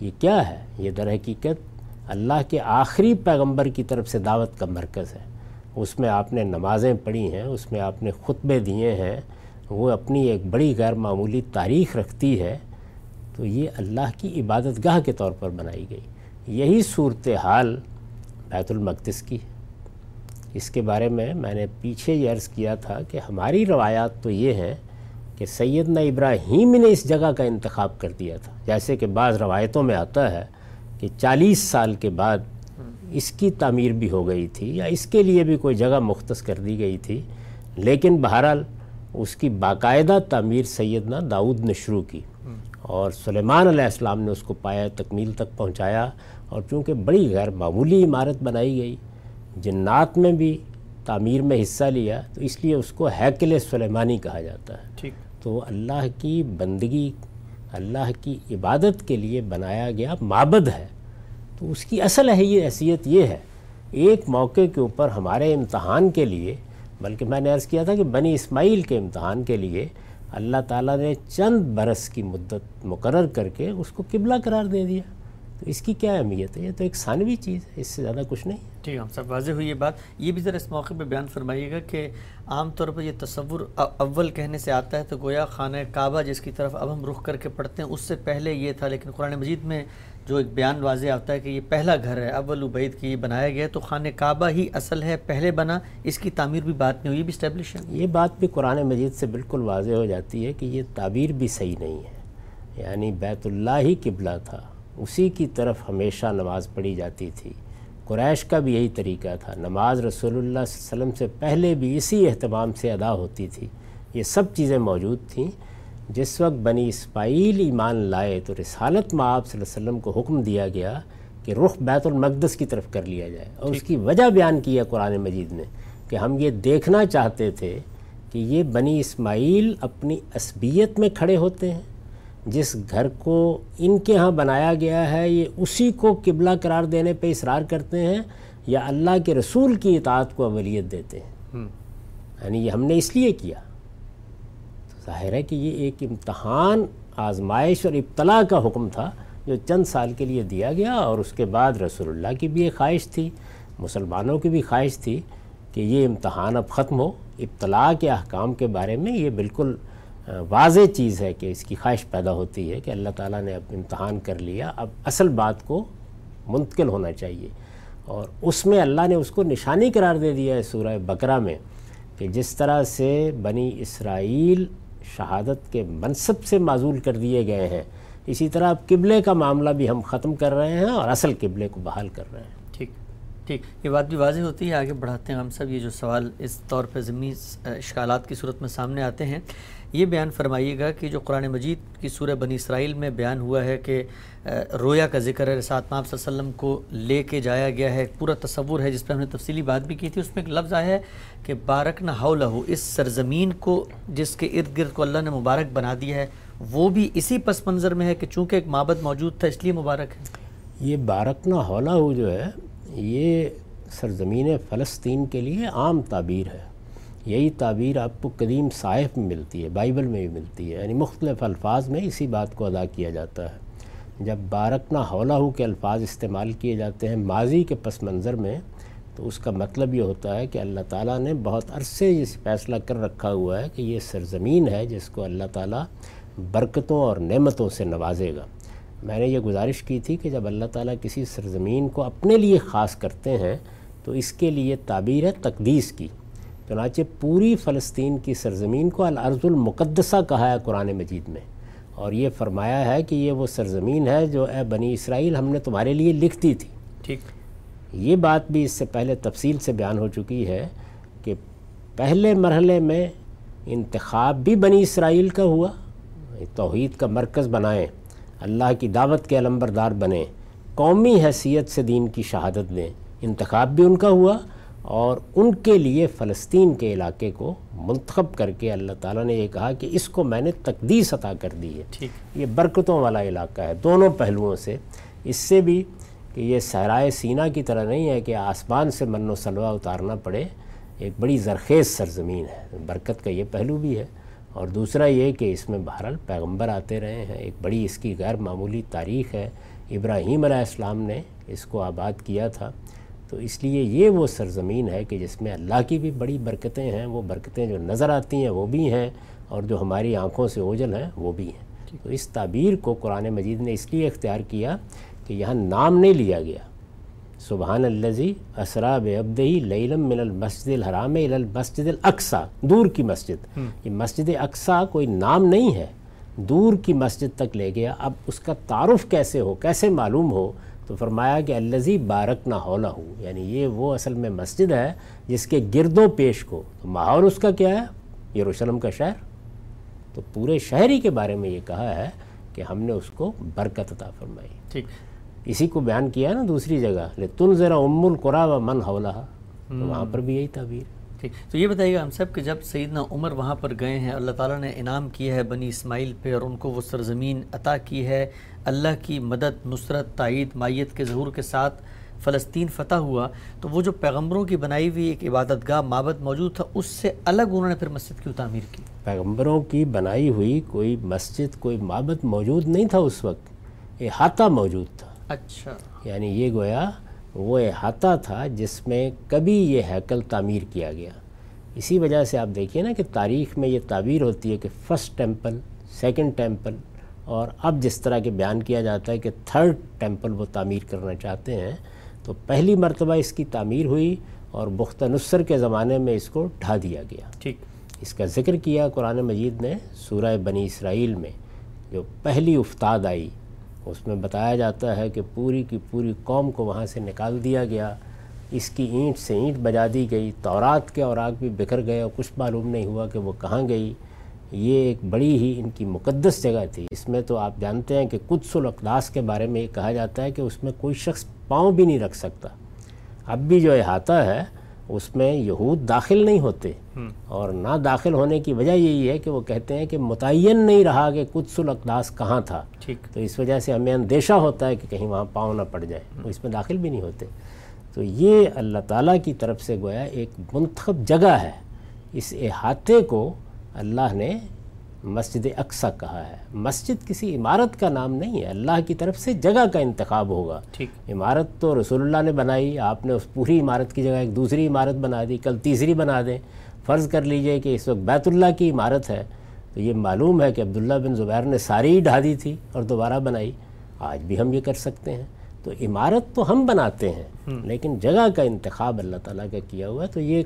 Speaker 1: یہ کیا ہے؟ یہ در حقیقت اللہ کے آخری پیغمبر کی طرف سے دعوت کا مرکز ہے۔ اس میں آپ نے نمازیں پڑھی ہیں، اس میں آپ نے خطبے دیے ہیں، وہ اپنی ایک بڑی غیر معمولی تاریخ رکھتی ہے، تو یہ اللہ کی عبادت گاہ کے طور پر بنائی گئی۔ یہی صورتحال بیت المقدس کی۔ ہے اس کے بارے میں میں نے پیچھے یہ عرض کیا تھا کہ ہماری روایات تو یہ ہیں کہ سیدنا ابراہیم نے اس جگہ کا انتخاب کر دیا تھا۔ جیسے کہ بعض روایتوں میں آتا ہے کہ چالیس سال کے بعد اس کی تعمیر بھی ہو گئی تھی یا اس کے لیے بھی کوئی جگہ مختص کر دی گئی تھی لیکن بہرحال اس کی باقاعدہ تعمیر سیدنا داؤد نے شروع کی اور سلیمان علیہ السلام نے اس کو پایا تکمیل تک پہنچایا اور چونکہ بڑی غیر معمولی عمارت بنائی گئی جنات میں بھی تعمیر میں حصہ لیا تو اس لیے اس کو ہیکل سلیمانی کہا جاتا ہے۔
Speaker 2: ٹھیک۔
Speaker 1: تو اللہ کی بندگی اللہ کی عبادت کے لیے بنایا گیا معبد ہے۔ تو اس کی اصل ہے یہ حیثیت یہ ہے، ایک موقع کے اوپر ہمارے امتحان کے لیے، بلکہ میں نے عرض کیا تھا کہ بنی اسماعیل کے امتحان کے لیے اللہ تعالیٰ نے چند برس کی مدت مقرر کر کے اس کو قبلہ قرار دے دیا۔ تو اس کی کیا اہمیت ہے؟ یہ تو ایک ثانوی چیز ہے، اس سے زیادہ کچھ نہیں۔
Speaker 2: ٹھیک ہم سب واضح ہوئی یہ بات۔ یہ بھی ذرا اس موقع پہ بیان فرمائیے گا کہ عام طور پر یہ تصور اول کہنے سے آتا ہے تو گویا خانہ کعبہ جس کی طرف اب ہم رخ کر کے پڑھتے ہیں، اس سے پہلے یہ تھا، لیکن قرآن مجید میں جو ایک بیان واضح آتا ہے کہ یہ پہلا گھر ہے، اول عبید کی بنایا گیا تو خانہ کعبہ ہی اصل ہے، پہلے بنا، اس کی تعمیر بھی بات نہیں ہوئی بھی اسٹیبلش ہے۔
Speaker 1: یہ بات بھی قرآن مجید سے بالکل واضح ہو جاتی ہے کہ یہ تعبیر بھی صحیح نہیں ہے۔ یعنی بیت اللہ ہی قبلہ تھا، اسی کی طرف ہمیشہ نماز پڑھی جاتی تھی۔ قریش کا بھی یہی طریقہ تھا۔ نماز رسول اللہ صلی اللہ علیہ وسلم سے پہلے بھی اسی اہتمام سے ادا ہوتی تھی۔ یہ سب چیزیں موجود تھیں۔ جس وقت بنی اسماعیل ایمان لائے تو رسالت میں آپ صلی اللہ علیہ وسلم کو حکم دیا گیا کہ رخ بیت المقدس کی طرف کر لیا جائے اور اس کی وجہ بیان کی ہے قرآن مجید نے کہ ہم یہ دیکھنا چاہتے تھے کہ یہ بنی اسماعیل اپنی عصبیت میں کھڑے ہوتے ہیں۔ جس گھر کو ان کے ہاں بنایا گیا ہے یہ اسی کو قبلہ قرار دینے پہ اصرار کرتے ہیں یا اللہ کے رسول کی اطاعت کو اولیت دیتے ہیں۔ یعنی یہ ہم نے اس لیے کیا۔ ظاہر ہے کہ یہ ایک امتحان آزمائش اور ابتلا کا حکم تھا جو چند سال کے لیے دیا گیا اور اس کے بعد رسول اللہ کی بھی ایک خواہش تھی، مسلمانوں کی بھی خواہش تھی کہ یہ امتحان اب ختم ہو۔ ابتلا کے احکام کے بارے میں یہ بالکل واضح چیز ہے کہ اس کی خواہش پیدا ہوتی ہے کہ اللہ تعالیٰ نے اب امتحان کر لیا۔ اب اصل بات کو منتقل ہونا چاہیے اور اس میں اللہ نے اس کو نشانی قرار دے دیا ہے سورہ بقرہ میں کہ جس طرح سے بنی اسرائیل شہادت کے منصب سے معذول کر دیے گئے ہیں۔ اسی طرح اب قبلے کا معاملہ بھی ہم ختم کر رہے ہیں اور اصل قبلے کو بحال کر رہے ہیں۔
Speaker 2: ٹھیک، یہ بات بھی واضح ہوتی ہے، آگے بڑھاتے ہیں ہم سب، یہ جو سوال اس طور پہ ضمنی اشکالات کی صورت میں سامنے آتے ہیں۔ یہ بیان فرمائیے گا کہ جو قرآن مجید کی سورہ بنی اسرائیل میں بیان ہوا ہے کہ رویا کا ذکر ہے رسات ماب صلی اللہ علیہ وسلم کو لے کے جایا گیا ہے پورا تصور ہے، جس پہ ہم نے تفصیلی بات بھی کی تھی۔ اس میں ایک لفظ آیا ہے کہ بارک نہ ہو لہو، اس سرزمین کو جس کے ارد گرد کو اللہ نے مبارک بنا دیا ہے، وہ بھی اسی پس منظر میں ہے کہ چونکہ ایک معبد موجود تھا، اس لیے مبارک ہے۔
Speaker 1: یہ بارک نہ ہولا ہو جو ہے یہ سرزمین فلسطین کے لیے عام تعبیر ہے۔ یہی تعبیر آپ کو قدیم صائف میں ملتی ہے، بائبل میں بھی ملتی ہے۔ یعنی مختلف الفاظ میں اسی بات کو ادا کیا جاتا ہے۔ جب بارکنا حولہ ہو کے الفاظ استعمال کیے جاتے ہیں ماضی کے پس منظر میں، تو اس کا مطلب یہ ہوتا ہے کہ اللہ تعالیٰ نے بہت عرصے یہ فیصلہ کر رکھا ہوا ہے کہ یہ سرزمین ہے جس کو اللہ تعالیٰ برکتوں اور نعمتوں سے نوازے گا۔ میں نے یہ گزارش کی تھی کہ جب اللہ تعالیٰ کسی سرزمین کو اپنے لیے خاص کرتے ہیں تو اس کے لیے تعبیر ہے تقدیس کی۔ چنانچہ پوری فلسطین کی سرزمین کو الارض المقدسہ کہا ہے قرآن مجید میں۔ اور یہ فرمایا ہے کہ یہ وہ سرزمین ہے جو اے بنی اسرائیل ہم نے تمہارے لیے لکھتی تھی۔
Speaker 2: ٹھیک۔
Speaker 1: یہ بات بھی اس سے پہلے تفصیل سے بیان ہو چکی ہے کہ پہلے مرحلے میں انتخاب بھی بنی اسرائیل کا ہوا توحید کا مرکز بنائیں اللہ کی دعوت کے علمبردار بنیں قومی حیثیت سے دین کی شہادت دیں انتخاب بھی ان کا ہوا اور ان کے لیے فلسطین کے علاقے کو منتخب کر کے اللہ تعالیٰ نے یہ کہا کہ اس کو میں نے تقدیس عطا کر دی ہے۔ یہ برکتوں والا علاقہ ہے۔ دونوں پہلوؤں سے۔ اس سے بھی کہ یہ صحرائے سینہ کی طرح نہیں ہے کہ آسمان سے من و سلوہ اتارنا پڑے۔ ایک بڑی زرخیز سرزمین ہے۔ برکت کا یہ پہلو بھی ہے۔ اور دوسرا یہ کہ اس میں بہرحال پیغمبر آتے رہے ہیں۔ ایک بڑی اس کی غیر معمولی تاریخ ہے۔ ابراہیم علیہ السلام نے اس کو آباد کیا تھا۔ تو اس لیے یہ وہ سرزمین ہے کہ جس میں اللہ کی بھی بڑی برکتیں ہیں وہ برکتیں جو نظر آتی ہیں وہ بھی ہیں اور جو ہماری آنکھوں سے اوجل ہیں وہ بھی ہیں۔ تو اس تعبیر کو قرآن مجید نے اس لیے اختیار کیا کہ یہاں نام نہیں لیا گیا۔ سبحان اللزی اسراب ابدہی لیلم من المسجد الحرام المسجد الاقصا دور کی مسجد۔ یہ مسجد اقصا کوئی نام نہیں ہے دور کی مسجد تک لے گیا۔ اب اس کا تعارف کیسے ہو کیسے معلوم ہو؟ تو فرمایا کہ الزی بارک نہ ہولا ہو یعنی یہ وہ اصل میں مسجد ہے جس کے گرد و پیش کو۔ تو ماحول اس کا کیا ہے؟ یروشلم کا شہر۔ تو پورے شہری کے بارے میں یہ کہا ہے کہ ہم نے اس کو برکت عطا فرمائی۔
Speaker 2: ٹھیک۔
Speaker 1: اسی کو بیان کیا نا دوسری جگہ لے تن ذرا ام القرا و من حولہ تو وہاں پر بھی یہی تعبیر
Speaker 2: ٹھیک۔ تو یہ بتائیے گا ہم سب کہ جب سیدنا عمر وہاں پر گئے ہیں اللہ تعالیٰ نے انعام کیا ہے بنی اسماعیل پہ اور ان کو وہ سرزمین عطا کی ہے اللہ کی مدد نصرت تائید مائیت کے ظہور کے ساتھ فلسطین فتح ہوا تو وہ جو پیغمبروں کی بنائی ہوئی ایک عبادت گاہ معبد موجود تھا اس سے الگ انہوں نے پھر مسجد کیوں تعمیر کی۔
Speaker 1: پیغمبروں کی بنائی ہوئی کوئی مسجد کوئی معبد موجود نہیں تھا اس وقت احاطہ موجود تھا۔
Speaker 2: اچھا۔
Speaker 1: یعنی یہ گویا وہ احاطہ تھا جس میں کبھی یہ ہیکل تعمیر کیا گیا۔ اسی وجہ سے آپ دیکھیے نا کہ تاریخ میں یہ تعبیر ہوتی ہے کہ فرسٹ ٹیمپل سیکنڈ ٹیمپل اور اب جس طرح کے بیان کیا جاتا ہے کہ تھرڈ ٹیمپل وہ تعمیر کرنا چاہتے ہیں تو پہلی مرتبہ اس کی تعمیر ہوئی اور بخت نصر کے زمانے میں اس کو ڈھا دیا گیا۔
Speaker 2: ٹھیک۔
Speaker 1: اس کا ذکر کیا قرآن مجید نے سورہ بنی اسرائیل میں جو پہلی افتاد آئی۔ اس میں بتایا جاتا ہے کہ پوری کی پوری قوم کو وہاں سے نکال دیا گیا۔ اس کی اینٹ سے اینٹ بجا دی گئی۔ تورات کے اوراق بھی بکھر گئے اور کچھ معلوم نہیں ہوا کہ وہ کہاں گئی۔ یہ ایک بڑی ہی ان کی مقدس جگہ تھی۔ اس میں تو آپ جانتے ہیں کہ قدس الاقداس کے بارے میں یہ کہا جاتا ہے کہ اس میں کوئی شخص پاؤں بھی نہیں رکھ سکتا۔ اب بھی جو احاطہ ہے اس میں یہود داخل نہیں ہوتے۔ اور نہ داخل ہونے کی وجہ یہی ہے کہ وہ کہتے ہیں کہ متعین نہیں رہا کہ قدس الاقداس کہاں تھا۔ تو اس وجہ سے ہمیں اندیشہ ہوتا ہے کہ کہیں وہاں پاؤں نہ پڑ جائے۔ وہ اس میں داخل بھی نہیں ہوتے۔ تو یہ اللہ تعالیٰ کی طرف سے گویا ایک منتخب جگہ ہے۔ اس احاطے کو اللہ نے مسجد اقسا کہا ہے۔ مسجد کسی عمارت کا نام نہیں ہے اللہ کی طرف سے جگہ کا انتخاب ہوگا۔
Speaker 2: ٹھیک۔
Speaker 1: عمارت تو رسول اللہ نے بنائی آپ نے اس پوری عمارت کی جگہ ایک دوسری عمارت بنا دی کل تیسری بنا دیں۔ فرض کر لیجیے کہ اس وقت بیت اللہ کی عمارت ہے تو یہ معلوم ہے کہ عبداللہ بن زبیر نے ساری ڈھا دی تھی اور دوبارہ بنائی۔ آج بھی ہم یہ کر سکتے ہیں۔ تو عمارت تو ہم بناتے ہیں لیکن جگہ کا انتخاب اللہ تعالیٰ کا کیا ہوا ہے تو یہ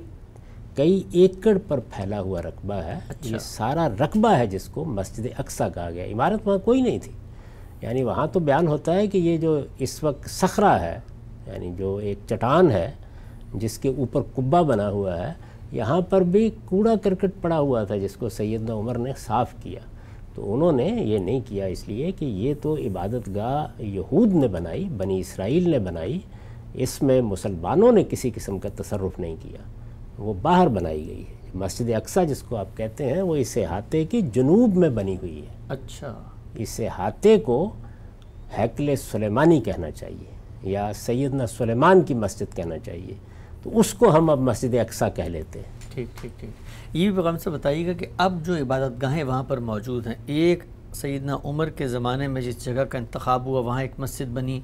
Speaker 1: کئی ایکڑ پر پھیلا ہوا رقبہ ہے۔ یہ سارا رقبہ ہے جس کو مسجد اقسا کہا گیا۔ عمارت وہاں کوئی نہیں تھی۔ یعنی وہاں تو بیان ہوتا ہے کہ یہ جو اس وقت صخرہ ہے یعنی جو ایک چٹان ہے جس کے اوپر قبہ بنا ہوا ہے یہاں پر بھی کوڑا کرکٹ پڑا ہوا تھا جس کو سیدنا عمر نے صاف کیا۔ تو انہوں نے یہ نہیں کیا اس لیے کہ یہ تو عبادت گاہ یہود نے بنائی بنی اسرائیل نے بنائی۔ اس میں مسلمانوں نے کسی قسم کا تصرف نہیں کیا۔ وہ باہر بنائی گئی ہے۔ مسجد اقسا جس کو آپ کہتے ہیں وہ اس احاطے کی جنوب میں بنی ہوئی ہے۔
Speaker 2: اچھا۔
Speaker 1: اس احاطے کو ہیکل سلیمانی کہنا چاہیے یا سیدنا سلیمان کی مسجد کہنا چاہیے۔ تو اس کو ہم اب مسجد اقسا کہہ لیتے ہیں۔
Speaker 2: ٹھیک ٹھیک ٹھیک۔ یہ بھی پیغام سے بتائیے گا کہ اب جو عبادت گاہیں وہاں پر موجود ہیں ایک سیدنا عمر کے زمانے میں جس جگہ کا انتخاب ہوا وہاں ایک مسجد بنی۔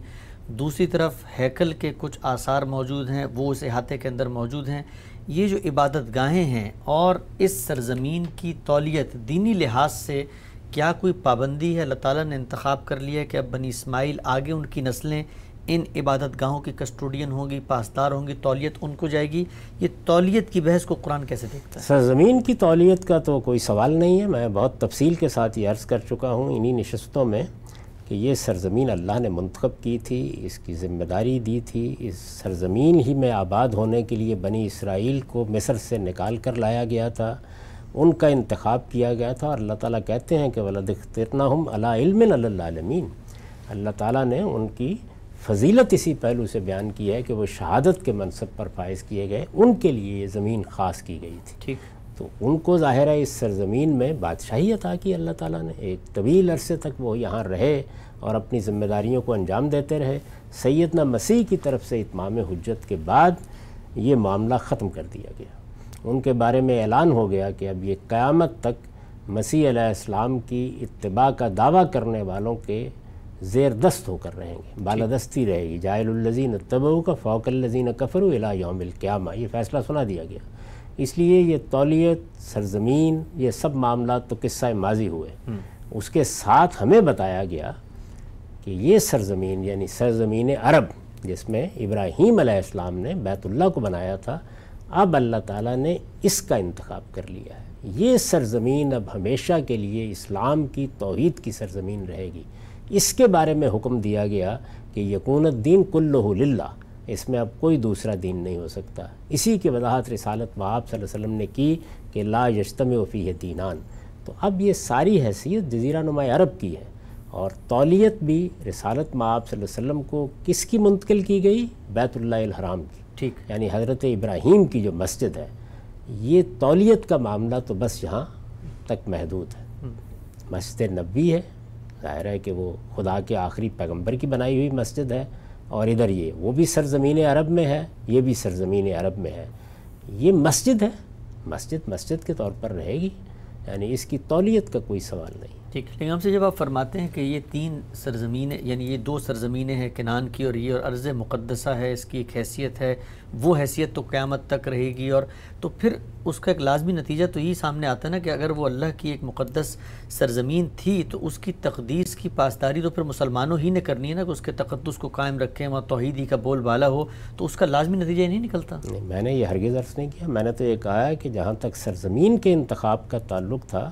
Speaker 2: دوسری طرف ہیکل کے کچھ آثار موجود ہیں وہ اس احاطے کے اندر موجود ہیں۔ یہ جو عبادت گاہیں ہیں اور اس سرزمین کی تولیت دینی لحاظ سے کیا کوئی پابندی ہے؟ اللہ تعالیٰ نے انتخاب کر لیا کہ اب بنی اسماعیل آگے ان کی نسلیں ان عبادت گاہوں کی کسٹوڈین ہوں گی، پاسدار ہوں گی، تولیت ان کو جائے گی۔ یہ تولیت کی بحث کو قرآن کیسے دیکھتا ہے؟
Speaker 1: سرزمین کی تولیت کا تو کوئی سوال نہیں ہے۔ میں بہت تفصیل کے ساتھ یہ عرض کر چکا ہوں۔ انہی نشستوں میں کہ یہ سرزمین اللہ نے منتخب کی تھی، اس کی ذمہ داری دی تھی۔ اس سرزمین ہی میں آباد ہونے کے لیے بنی اسرائیل کو مصر سے نکال کر لایا گیا تھا۔ ان کا انتخاب کیا گیا تھا۔ اور اللہ تعالیٰ کہتے ہیں کہ ولد اخترنا ہم اللہ علم اللہ عالمین اللہ تعالیٰ نے ان کی فضیلت اسی پہلو سے بیان کی ہے کہ وہ شہادت کے منصب پر فائز کیے گئے۔ ان کے لیے یہ زمین خاص کی گئی تھی۔
Speaker 2: ٹھیک۔
Speaker 1: تو ان کو ظاہر ہے اس سرزمین میں بادشاہی عطا کی اللہ تعالیٰ نے۔ ایک طویل عرصے تک وہ یہاں رہے اور اپنی ذمہ داریوں کو انجام دیتے رہے۔ سیدنا مسیح کی طرف سے اتمام حجت کے بعد یہ معاملہ ختم کر دیا گیا۔ ان کے بارے میں اعلان ہو گیا کہ اب یہ قیامت تک مسیح علیہ السلام کی اتباع کا دعویٰ کرنے والوں کے زیر دست ہو کر رہیں گے۔ بالادستی رہے گی۔ جائل الزین طبع کا فوق الزین کفر الہ یوم القیامہ۔ یہ فیصلہ سنا دیا گیا۔ اس لیے یہ تولیت سرزمین یہ سب معاملات تو قصہ ماضی ہوئے۔ اس کے ساتھ ہمیں بتایا گیا کہ یہ سرزمین یعنی سرزمین عرب جس میں ابراہیم علیہ السلام نے بیت اللہ کو بنایا تھا اب اللہ تعالیٰ نے اس کا انتخاب کر لیا ہے۔ یہ سرزمین اب ہمیشہ کے لیے اسلام کی توحید کی سرزمین رہے گی۔ اس کے بارے میں حکم دیا گیا کہ یقون الدین کلہ للہ اس میں اب کوئی دوسرا دین نہیں ہو سکتا۔ اسی کی وضاحت رسالت وہاب صلی اللہ علیہ وسلم نے کی کہ لا یشتم وفی دینان۔ تو اب یہ ساری حیثیت جزیرہ نما عرب کی ہے۔ اور تولیت بھی رسالت معاب صلی اللہ علیہ وسلم کو کس کی منتقل کی گئی؟ بیت اللہ الحرام کی۔
Speaker 2: ٹھیک۔
Speaker 1: یعنی حضرت ابراہیم کی جو مسجد ہے۔ یہ تولیت کا معاملہ تو بس یہاں تک محدود ہے۔ مسجد نبی ہے۔ ظاہر ہے کہ وہ خدا کے آخری پیغمبر کی بنائی ہوئی مسجد ہے۔ اور ادھر یہ، وہ بھی سرزمین عرب میں ہے، یہ بھی سرزمین عرب میں ہے۔ یہ مسجد ہے۔ مسجد مسجد کے طور پر رہے گی یعنی اس کی تولیت کا کوئی سوال نہیں۔
Speaker 2: ٹھیک، لیکن ہم سے جب آپ فرماتے ہیں کہ یہ تین سرزمینیں یعنی یہ دو سرزمینیں ہیں کنان کی اور یہ اور عرض مقدسہ ہے، اس کی ایک حیثیت ہے، وہ حیثیت تو قیامت تک رہے گی اور تو پھر اس کا ایک لازمی نتیجہ تو یہی سامنے آتا ہے نا کہ اگر وہ اللہ کی ایک مقدس سرزمین تھی تو اس کی تقدیس کی پاسداری تو پھر مسلمانوں ہی نے کرنی ہے نا کہ اس کے تقدس کو قائم رکھیں وہاں توحیدی کا بول بالا ہو، تو اس کا لازمی نتیجہ نہیں نکلتا۔
Speaker 1: نہیں، میں نے یہ ہرگز عرض نہیں کیا، میں نے تو یہ کہا ہے کہ جہاں تک سرزمین کے انتخاب کا تعلق تھا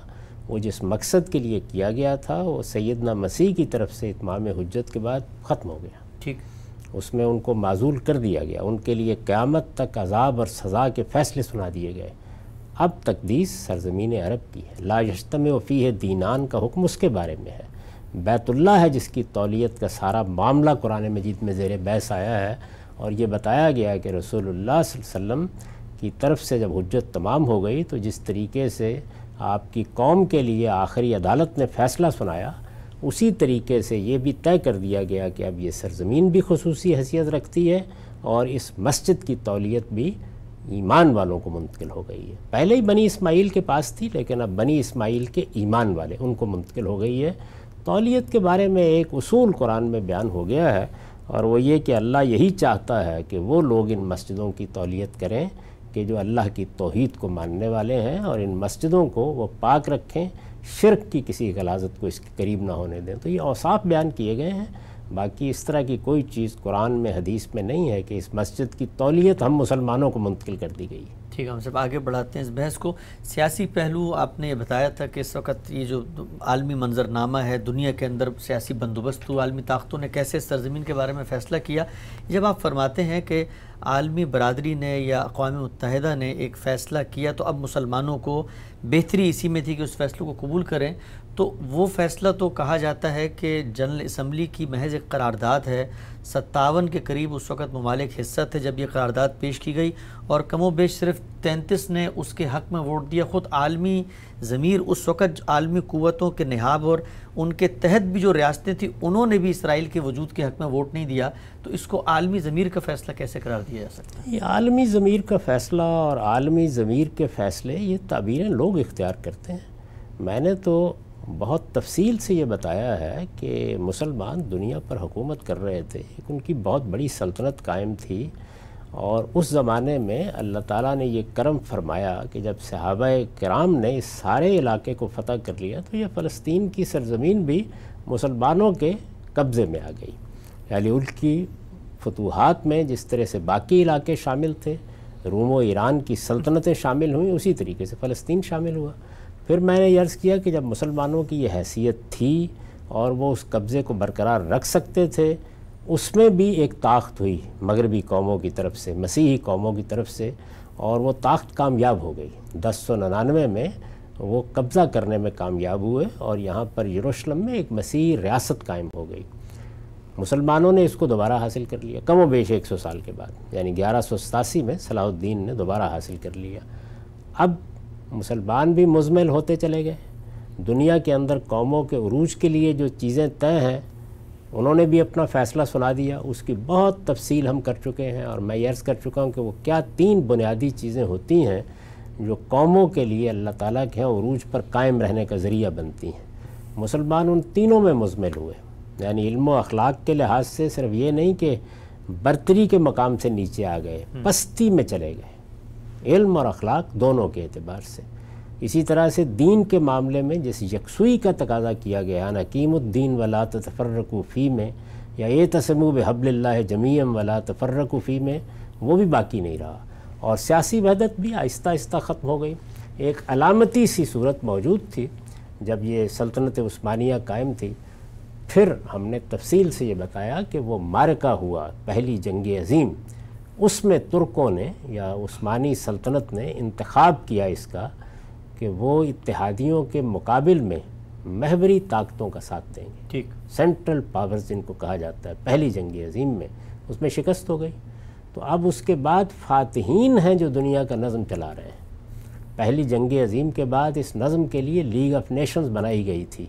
Speaker 1: وہ جس مقصد کے لیے کیا گیا تھا وہ سیدنا مسیح کی طرف سے اتمام حجت کے بعد ختم ہو گیا۔
Speaker 2: ٹھیک۔
Speaker 1: اس میں ان کو معذول کر دیا گیا۔ ان کے لیے قیامت تک عذاب اور سزا کے فیصلے سنا دیے گئے۔ اب تقدیس سرزمین عرب کی ہے۔ لا یشتم و فی دینان کا حکم اس کے بارے میں ہے۔ بیت اللہ ہے جس کی تولیت کا سارا معاملہ قرآن مجید میں زیر بحث آیا ہے۔ اور یہ بتایا گیا کہ رسول اللہ صلی اللہ علیہ وسلم کی طرف سے جب حجت تمام ہو گئی تو جس طریقے سے آپ کی قوم کے لیے آخری عدالت نے فیصلہ سنایا، اسی طریقے سے یہ بھی طے کر دیا گیا کہ اب یہ سرزمین بھی خصوصی حیثیت رکھتی ہے اور اس مسجد کی تولیت بھی ایمان والوں کو منتقل ہو گئی ہے۔ پہلے ہی بنی اسماعیل کے پاس تھی، لیکن اب بنی اسماعیل کے ایمان والے ان کو منتقل ہو گئی ہے۔ تولیت کے بارے میں ایک اصول قرآن میں بیان ہو گیا ہے اور وہ یہ کہ اللہ یہی چاہتا ہے کہ وہ لوگ ان مسجدوں کی تولیت کریں۔ کہ جو اللہ کی توحید کو ماننے والے ہیں اور ان مسجدوں کو وہ پاک رکھیں، شرک کی کسی غلازت کو اس کے قریب نہ ہونے دیں۔ تو یہ اوصاف بیان کیے گئے ہیں۔ باقی اس طرح کی کوئی چیز قرآن میں، حدیث میں نہیں ہے کہ اس مسجد کی تولیت ہم مسلمانوں کو منتقل کر دی گئی۔
Speaker 2: ٹھیک ہے، ہم سب آگے بڑھاتے ہیں اس بحث کو۔ سیاسی پہلو آپ نے یہ بتایا تھا کہ اس وقت یہ جو عالمی منظر نامہ ہے، دنیا کے اندر سیاسی بندوبست ہو عالمی طاقتوں نے کیسے سرزمین کے بارے میں فیصلہ کیا؟ جب آپ فرماتے ہیں کہ عالمی برادری نے یا اقوام متحدہ نے ایک فیصلہ کیا تو اب مسلمانوں کو بہتری اسی میں تھی کہ اس فیصلوں کو قبول کریں۔ تو وہ فیصلہ تو کہا جاتا ہے کہ جنرل اسمبلی کی محض ایک قرارداد ہے۔ ستاون کے قریب اس وقت ممالک حصہ تھے جب یہ قرارداد پیش کی گئی اور کم و بیش صرف تینتیس نے اس کے حق میں ووٹ دیا۔ خود عالمی ضمیر اس وقت عالمی قوتوں کے نہاب اور ان کے تحت بھی جو ریاستیں تھیں، انہوں نے بھی اسرائیل کے وجود کے حق میں ووٹ نہیں دیا۔ تو اس کو عالمی ضمیر کا فیصلہ کیسے قرار دیا جا سکتا
Speaker 1: ہے؟ یہ عالمی ضمیر کا فیصلہ اور عالمی ضمیر کے فیصلے، یہ تعبیریں لوگ اختیار کرتے ہیں۔ میں نے تو بہت تفصیل سے یہ بتایا ہے کہ مسلمان دنیا پر حکومت کر رہے تھے، ایک ان کی بہت بڑی سلطنت قائم تھی اور اس زمانے میں اللہ تعالیٰ نے یہ کرم فرمایا کہ جب صحابہ کرام نے اس سارے علاقے کو فتح کر لیا تو یہ فلسطین کی سرزمین بھی مسلمانوں کے قبضے میں آ گئی۔ یعنی ان کی فتوحات میں جس طرح سے باقی علاقے شامل تھے روم و ایران کی سلطنتیں شامل ہوئیں، اسی طریقے سے فلسطین شامل ہوا۔ پھر میں نے عرض کیا کہ جب مسلمانوں کی یہ حیثیت تھی اور وہ اس قبضے کو برقرار رکھ سکتے تھے، اس میں بھی ایک طاقت ہوئی مغربی قوموں کی طرف سے، مسیحی قوموں کی طرف سے، اور وہ طاقت کامیاب ہو گئی۔ دس سو ننانوے میں وہ قبضہ کرنے میں کامیاب ہوئے اور یہاں پر یروشلم میں ایک مسیحی ریاست قائم ہو گئی۔ مسلمانوں نے اس کو دوبارہ حاصل کر لیا، کم و بیش ایک سو سال کے بعد یعنی گیارہ سو ستاسی میں صلاح الدین نے دوبارہ حاصل کر لیا۔ اب مسلمان بھی مزمل ہوتے چلے گئے۔ دنیا کے اندر قوموں کے عروج کے لیے جو چیزیں طے ہیں، انہوں نے بھی اپنا فیصلہ سنا دیا۔ اس کی بہت تفصیل ہم کر چکے ہیں اور میں عرض کر چکا ہوں کہ وہ کیا تین بنیادی چیزیں ہوتی ہیں جو قوموں کے لیے اللہ تعالیٰ کے ہیں عروج پر قائم رہنے کا ذریعہ بنتی ہیں۔ مسلمان ان تینوں میں مزمل ہوئے۔ یعنی علم و اخلاق کے لحاظ سے صرف یہ نہیں کہ برتری کے مقام سے نیچے آ گئے پستی میں چلے گئے۔ علم اور اخلاق دونوں کے اعتبار سے۔ اسی طرح سے دین کے معاملے میں جس یکسوئی کا تقاضا کیا گیا نقیم الدین ولا تفرق فی میں یا یہ تسمو بحب اللہ جمیم ولا تفرق فی میں وہ بھی باقی نہیں رہا۔ اور سیاسی وحدت بھی آہستہ آہستہ ختم ہو گئی۔ ایک علامتی سی صورت موجود تھی۔ جب یہ سلطنت عثمانیہ قائم تھی، پھر ہم نے تفصیل سے یہ بتایا کہ وہ مارکہ ہوا، پہلی جنگ عظیم۔ اس میں ترکوں نے یا عثمانی سلطنت نے انتخاب کیا اس کا کہ وہ اتحادیوں کے مقابل میں محوری طاقتوں کا ساتھ دیں گے۔
Speaker 2: ٹھیک۔
Speaker 1: سینٹرل پاورز جن کو کہا جاتا ہے پہلی جنگ عظیم میں اس میں شکست ہو گئی۔ تو اب اس کے بعد فاتحین ہیں جو دنیا کا نظم چلا رہے ہیں۔ پہلی جنگ عظیم کے بعد اس نظم کے لیے لیگ آف نیشنز بنائی گئی تھی۔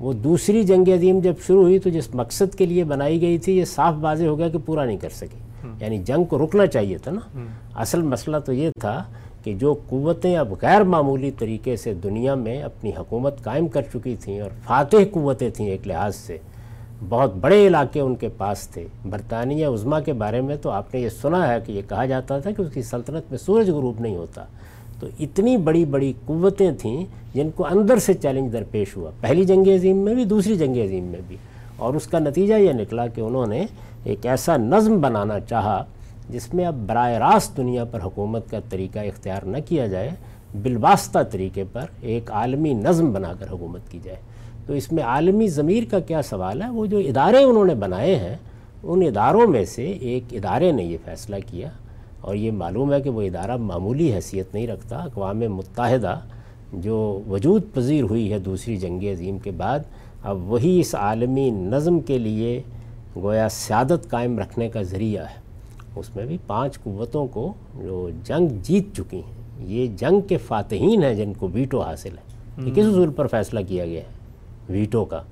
Speaker 1: وہ دوسری جنگ عظیم جب شروع ہوئی تو جس مقصد کے لیے بنائی گئی تھی یہ صاف واضح ہو گیا کہ پورا نہیں کر سکی یعنی جنگ کو رکنا چاہیے تھا نا۔ اصل مسئلہ تو یہ تھا کہ جو قوتیں اب غیر معمولی طریقے سے دنیا میں اپنی حکومت قائم کر چکی تھیں اور فاتح قوتیں تھیں ایک لحاظ سے بہت بڑے علاقے ان کے پاس تھے۔ برطانیہ عظما کے بارے میں تو آپ نے یہ سنا ہے کہ یہ کہا جاتا تھا کہ اس کی سلطنت میں سورج غروب نہیں ہوتا۔ تو اتنی بڑی بڑی قوتیں تھیں جن کو اندر سے چیلنج درپیش ہوا۔ پہلی جنگ عظیم میں بھی دوسری جنگ عظیم میں بھی۔ اور اس کا نتیجہ یہ نکلا کہ انہوں نے ایک ایسا نظم بنانا چاہا جس میں اب براہ راست دنیا پر حکومت کا طریقہ اختیار نہ کیا جائے، بالواسطہ طریقے پر ایک عالمی نظم بنا کر حکومت کی جائے۔ تو اس میں عالمی ضمیر کا کیا سوال ہے؟ وہ جو ادارے انہوں نے بنائے ہیں، ان اداروں میں سے ایک ادارے نے یہ فیصلہ کیا اور یہ معلوم ہے کہ وہ ادارہ معمولی حیثیت نہیں رکھتا، اقوام متحدہ جو وجود پذیر ہوئی ہے دوسری جنگ عظیم کے بعد، اب وہی اس عالمی نظم کے لیے گویا سیادت قائم رکھنے کا ذریعہ ہے۔ اس میں بھی پانچ قوتوں کو جو جنگ جیت چکی ہیں۔ یہ جنگ کے فاتحین ہیں جن کو ویٹو حاصل ہے۔ یہ کس اصول پر فیصلہ کیا گیا ہے؟ ویٹو کا۔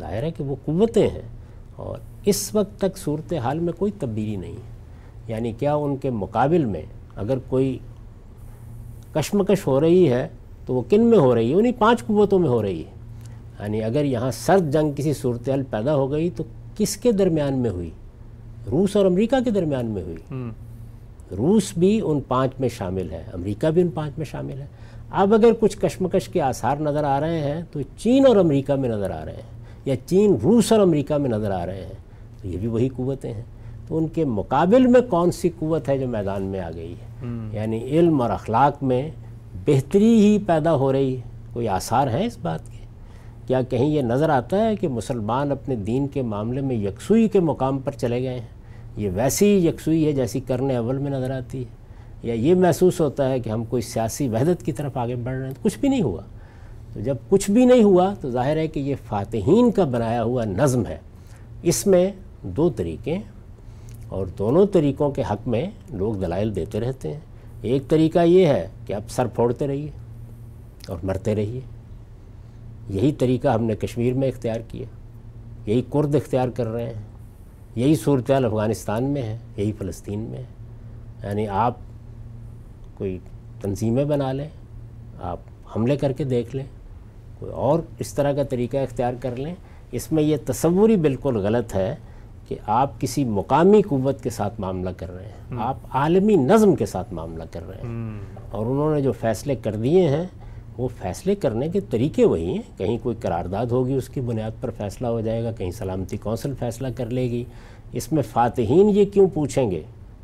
Speaker 1: ظاہر ہے کہ وہ قوتیں ہیں اور اس وقت تک صورت حال میں کوئی تبدیلی نہیں ہے۔ یعنی کیا ان کے مقابل میں اگر کوئی کشمکش ہو رہی ہے تو وہ کن میں ہو رہی ہے؟ انہیں پانچ قوتوں میں ہو رہی ہے۔ یعنی اگر یہاں سرد جنگ کسی صورتحال پیدا ہو گئی تو کس کے درمیان میں ہوئی؟ روس اور امریکہ کے درمیان میں ہوئی۔ روس بھی ان پانچ میں شامل ہے امریکہ بھی ان پانچ میں شامل ہے۔ اب اگر کچھ کشمکش کے آثار نظر آ رہے ہیں تو چین اور امریکہ میں نظر آ رہے ہیں یا چین روس اور امریکہ میں نظر آ رہے ہیں۔ تو یہ بھی وہی قوتیں ہیں۔ تو ان کے مقابل میں کون سی قوت ہے جو میدان میں آ گئی ہے؟ یعنی علم اور اخلاق میں بہتری ہی پیدا ہو رہی ہے۔ کوئی آثار ہیں اس بات کے؟ کیا کہیں یہ نظر آتا ہے کہ مسلمان اپنے دین کے معاملے میں یکسوئی کے مقام پر چلے گئے ہیں؟ یہ ویسی یکسوئی ہے جیسی کرنے اول میں نظر آتی ہے۔ یا یہ محسوس ہوتا ہے کہ ہم کوئی سیاسی وحدت کی طرف آگے بڑھ رہے ہیں، تو کچھ بھی نہیں ہوا۔ تو جب کچھ بھی نہیں ہوا، تو ظاہر ہے کہ یہ فاتحین کا بنایا ہوا نظم ہے۔ اس میں دو طریقے اور دونوں طریقوں کے حق میں لوگ دلائل دیتے رہتے ہیں۔ ایک طریقہ یہ ہے کہ اب سر پھوڑتے رہیے اور مرتے رہیے۔ یہی طریقہ ہم نے کشمیر میں اختیار کیا یہی کرد اختیار کر رہے ہیں۔ یہی صورتحال افغانستان میں ہے یہی فلسطین میں ہے۔ یعنی آپ کوئی تنظیمیں بنا لیں آپ حملے کر کے دیکھ لیں کوئی اور اس طرح کا طریقہ اختیار کر لیں۔ اس میں یہ تصوری بالکل غلط ہے کہ آپ کسی مقامی قوت کے ساتھ معاملہ کر رہے ہیں۔ آپ عالمی نظم کے ساتھ معاملہ کر رہے ہیں۔ اور انہوں نے جو فیصلے کر دیے ہیں وہ فیصلے کرنے کے طریقے وہی ہیں۔ کہیں کوئی قرارداد ہوگی، اس کی بنیاد پر فیصلہ ہو جائے گا، کہیں سلامتی کونسل فیصلہ کر لے گی۔ اس میں فاتحین یہ کیوں پوچھیں گے؟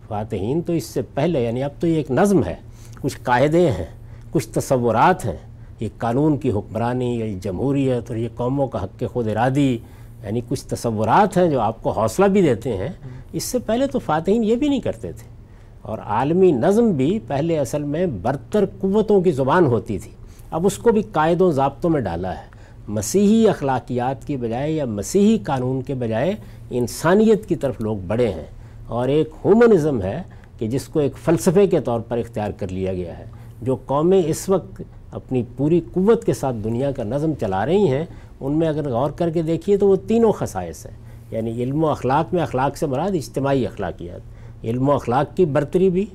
Speaker 1: فاتحین تو اس سے پہلے یعنی اب تو یہ ایک نظم ہے۔ کچھ قاعدے ہیں، کچھ تصورات ہیں۔ یہ قانون کی حکمرانی یا جمہوریت اور یہ قوموں کا حق خود ارادی یعنی کچھ تصورات ہیں جو آپ کو حوصلہ بھی دیتے ہیں۔ اس سے پہلے تو فاتحین یہ بھی نہیں کرتے تھے۔ اور عالمی نظم بھی پہلے اصل میں برتر قوتوں کی زبان ہوتی تھی۔ اب اس کو بھی قائد و ضابطوں میں ڈالا ہے۔ مسیحی اخلاقیات کی بجائے یا مسیحی قانون کے بجائے انسانیت کی طرف لوگ بڑے ہیں۔ اور ایک ہومنزم ہے کہ جس کو ایک فلسفے کے طور پر اختیار کر لیا گیا ہے۔ جو قومیں اس وقت اپنی پوری قوت کے ساتھ دنیا کا نظم چلا رہی ہیں، ان میں اگر غور کر کے دیکھیے تو وہ تینوں خصائص ہیں۔ یعنی علم و اخلاق میں اخلاق سے مراد اجتماعی اخلاقیات۔ علم و اخلاق کی برتری بھی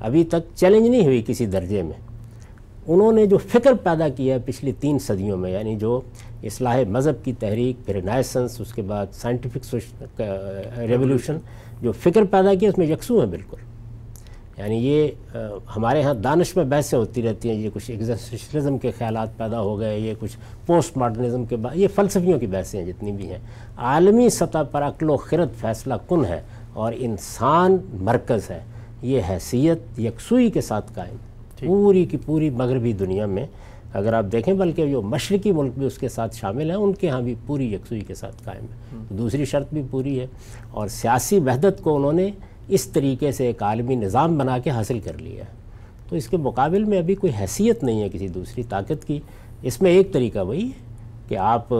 Speaker 1: ابھی تک چیلنج نہیں ہوئی کسی درجے میں۔ انہوں نے جو فکر پیدا کیا ہے پچھلی تین صدیوں میں یعنی جو اصلاح مذہب کی تحریک، پھر نائسنس اس کے بعد سائنٹیفک ریولیوشن، جو فکر پیدا کی اس میں یکسو ہیں بالکل۔ یعنی یہ ہمارے ہاں دانش میں بحثیں ہوتی رہتی ہیں، یہ کچھ ایگزسٹلزم کے خیالات پیدا ہو گئے، یہ کچھ پوسٹ ماڈرنزم کے بعد یہ فلسفیوں کی بحثیں ہیں جتنی بھی ہیں۔ عالمی سطح پر عقل و خرد فیصلہ کن ہے اور انسان مرکز ہے۔ یہ حیثیت یکسوئی کے ساتھ قائم۔ پوری کی پوری مغربی دنیا میں اگر آپ دیکھیں بلکہ جو مشرقی ملک بھی اس کے ساتھ شامل ہیں ان کے ہاں بھی پوری یکسوئی کے ساتھ قائم ہے۔ دوسری شرط بھی پوری ہے۔ اور سیاسی وحدت کو انہوں نے اس طریقے سے ایک عالمی نظام بنا کے حاصل کر لیا ہے۔ تو اس کے مقابل میں ابھی کوئی حیثیت نہیں ہے کسی دوسری طاقت کی۔ اس میں ایک طریقہ وہی ہے کہ آپ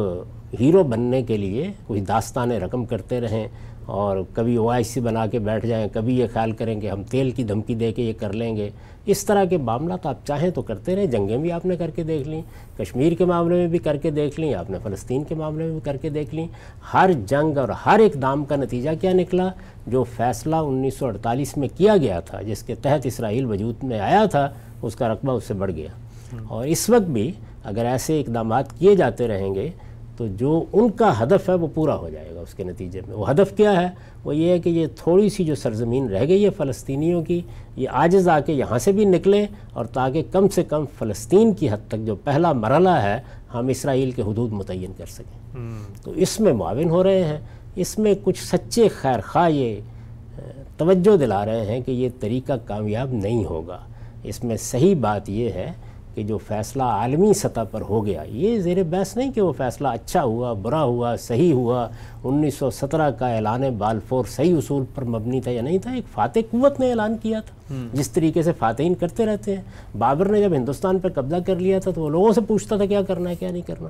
Speaker 1: ہیرو بننے کے لیے کوئی داستان رقم کرتے رہیں۔ اور کبھی او آئی سی بنا کے بیٹھ جائیں، کبھی یہ خیال کریں کہ ہم تیل کی دھمکی دے کے یہ کر لیں گے۔ اس طرح کے معاملات آپ چاہیں تو کرتے رہیں۔ جنگیں بھی آپ نے کر کے دیکھ لیں، کشمیر کے معاملے میں بھی کر کے دیکھ لیں، آپ نے فلسطین کے معاملے میں بھی کر کے دیکھ لیں۔ ہر جنگ اور ہر ایک دام کا نتیجہ کیا نکلا؟ جو فیصلہ انیس سو اڑتالیس میں کیا گیا تھا، جس کے تحت اسرائیل وجود میں آیا تھا، اس کا رقبہ اس سے بڑھ گیا۔ اور اس وقت بھی اگر ایسے اقدامات کیے جاتے رہیں گے تو جو ان کا ہدف ہے وہ پورا ہو جائے گا اس کے نتیجے میں۔ وہ ہدف کیا ہے؟ وہ یہ ہے کہ یہ تھوڑی سی جو سرزمین رہ گئی ہے فلسطینیوں کی یہ آجز آ کے یہاں سے بھی نکلیں اور تاکہ کم سے کم فلسطین کی حد تک جو پہلا مرحلہ ہے ہم اسرائیل کے حدود متعین کر سکیں۔ تو اس میں معاون ہو رہے ہیں۔ اس میں کچھ سچے خیر خواہ یہ توجہ دلا رہے ہیں کہ یہ طریقہ کامیاب نہیں ہوگا۔ اس میں صحیح بات یہ ہے کہ جو فیصلہ عالمی سطح پر ہو گیا یہ زیر بحث نہیں کہ وہ فیصلہ اچھا ہوا برا ہوا صحیح ہوا انیس سو سترہ کا اعلان بالفور صحیح اصول پر مبنی تھا یا نہیں تھا ایک فاتح قوت نے اعلان کیا تھا۔ جس طریقے سے فاتحین کرتے رہتے ہیں۔ بابر نے جب ہندوستان پر قبضہ کر لیا تھا تو وہ لوگوں سے پوچھتا تھا کیا کرنا ہے کیا نہیں کرنا۔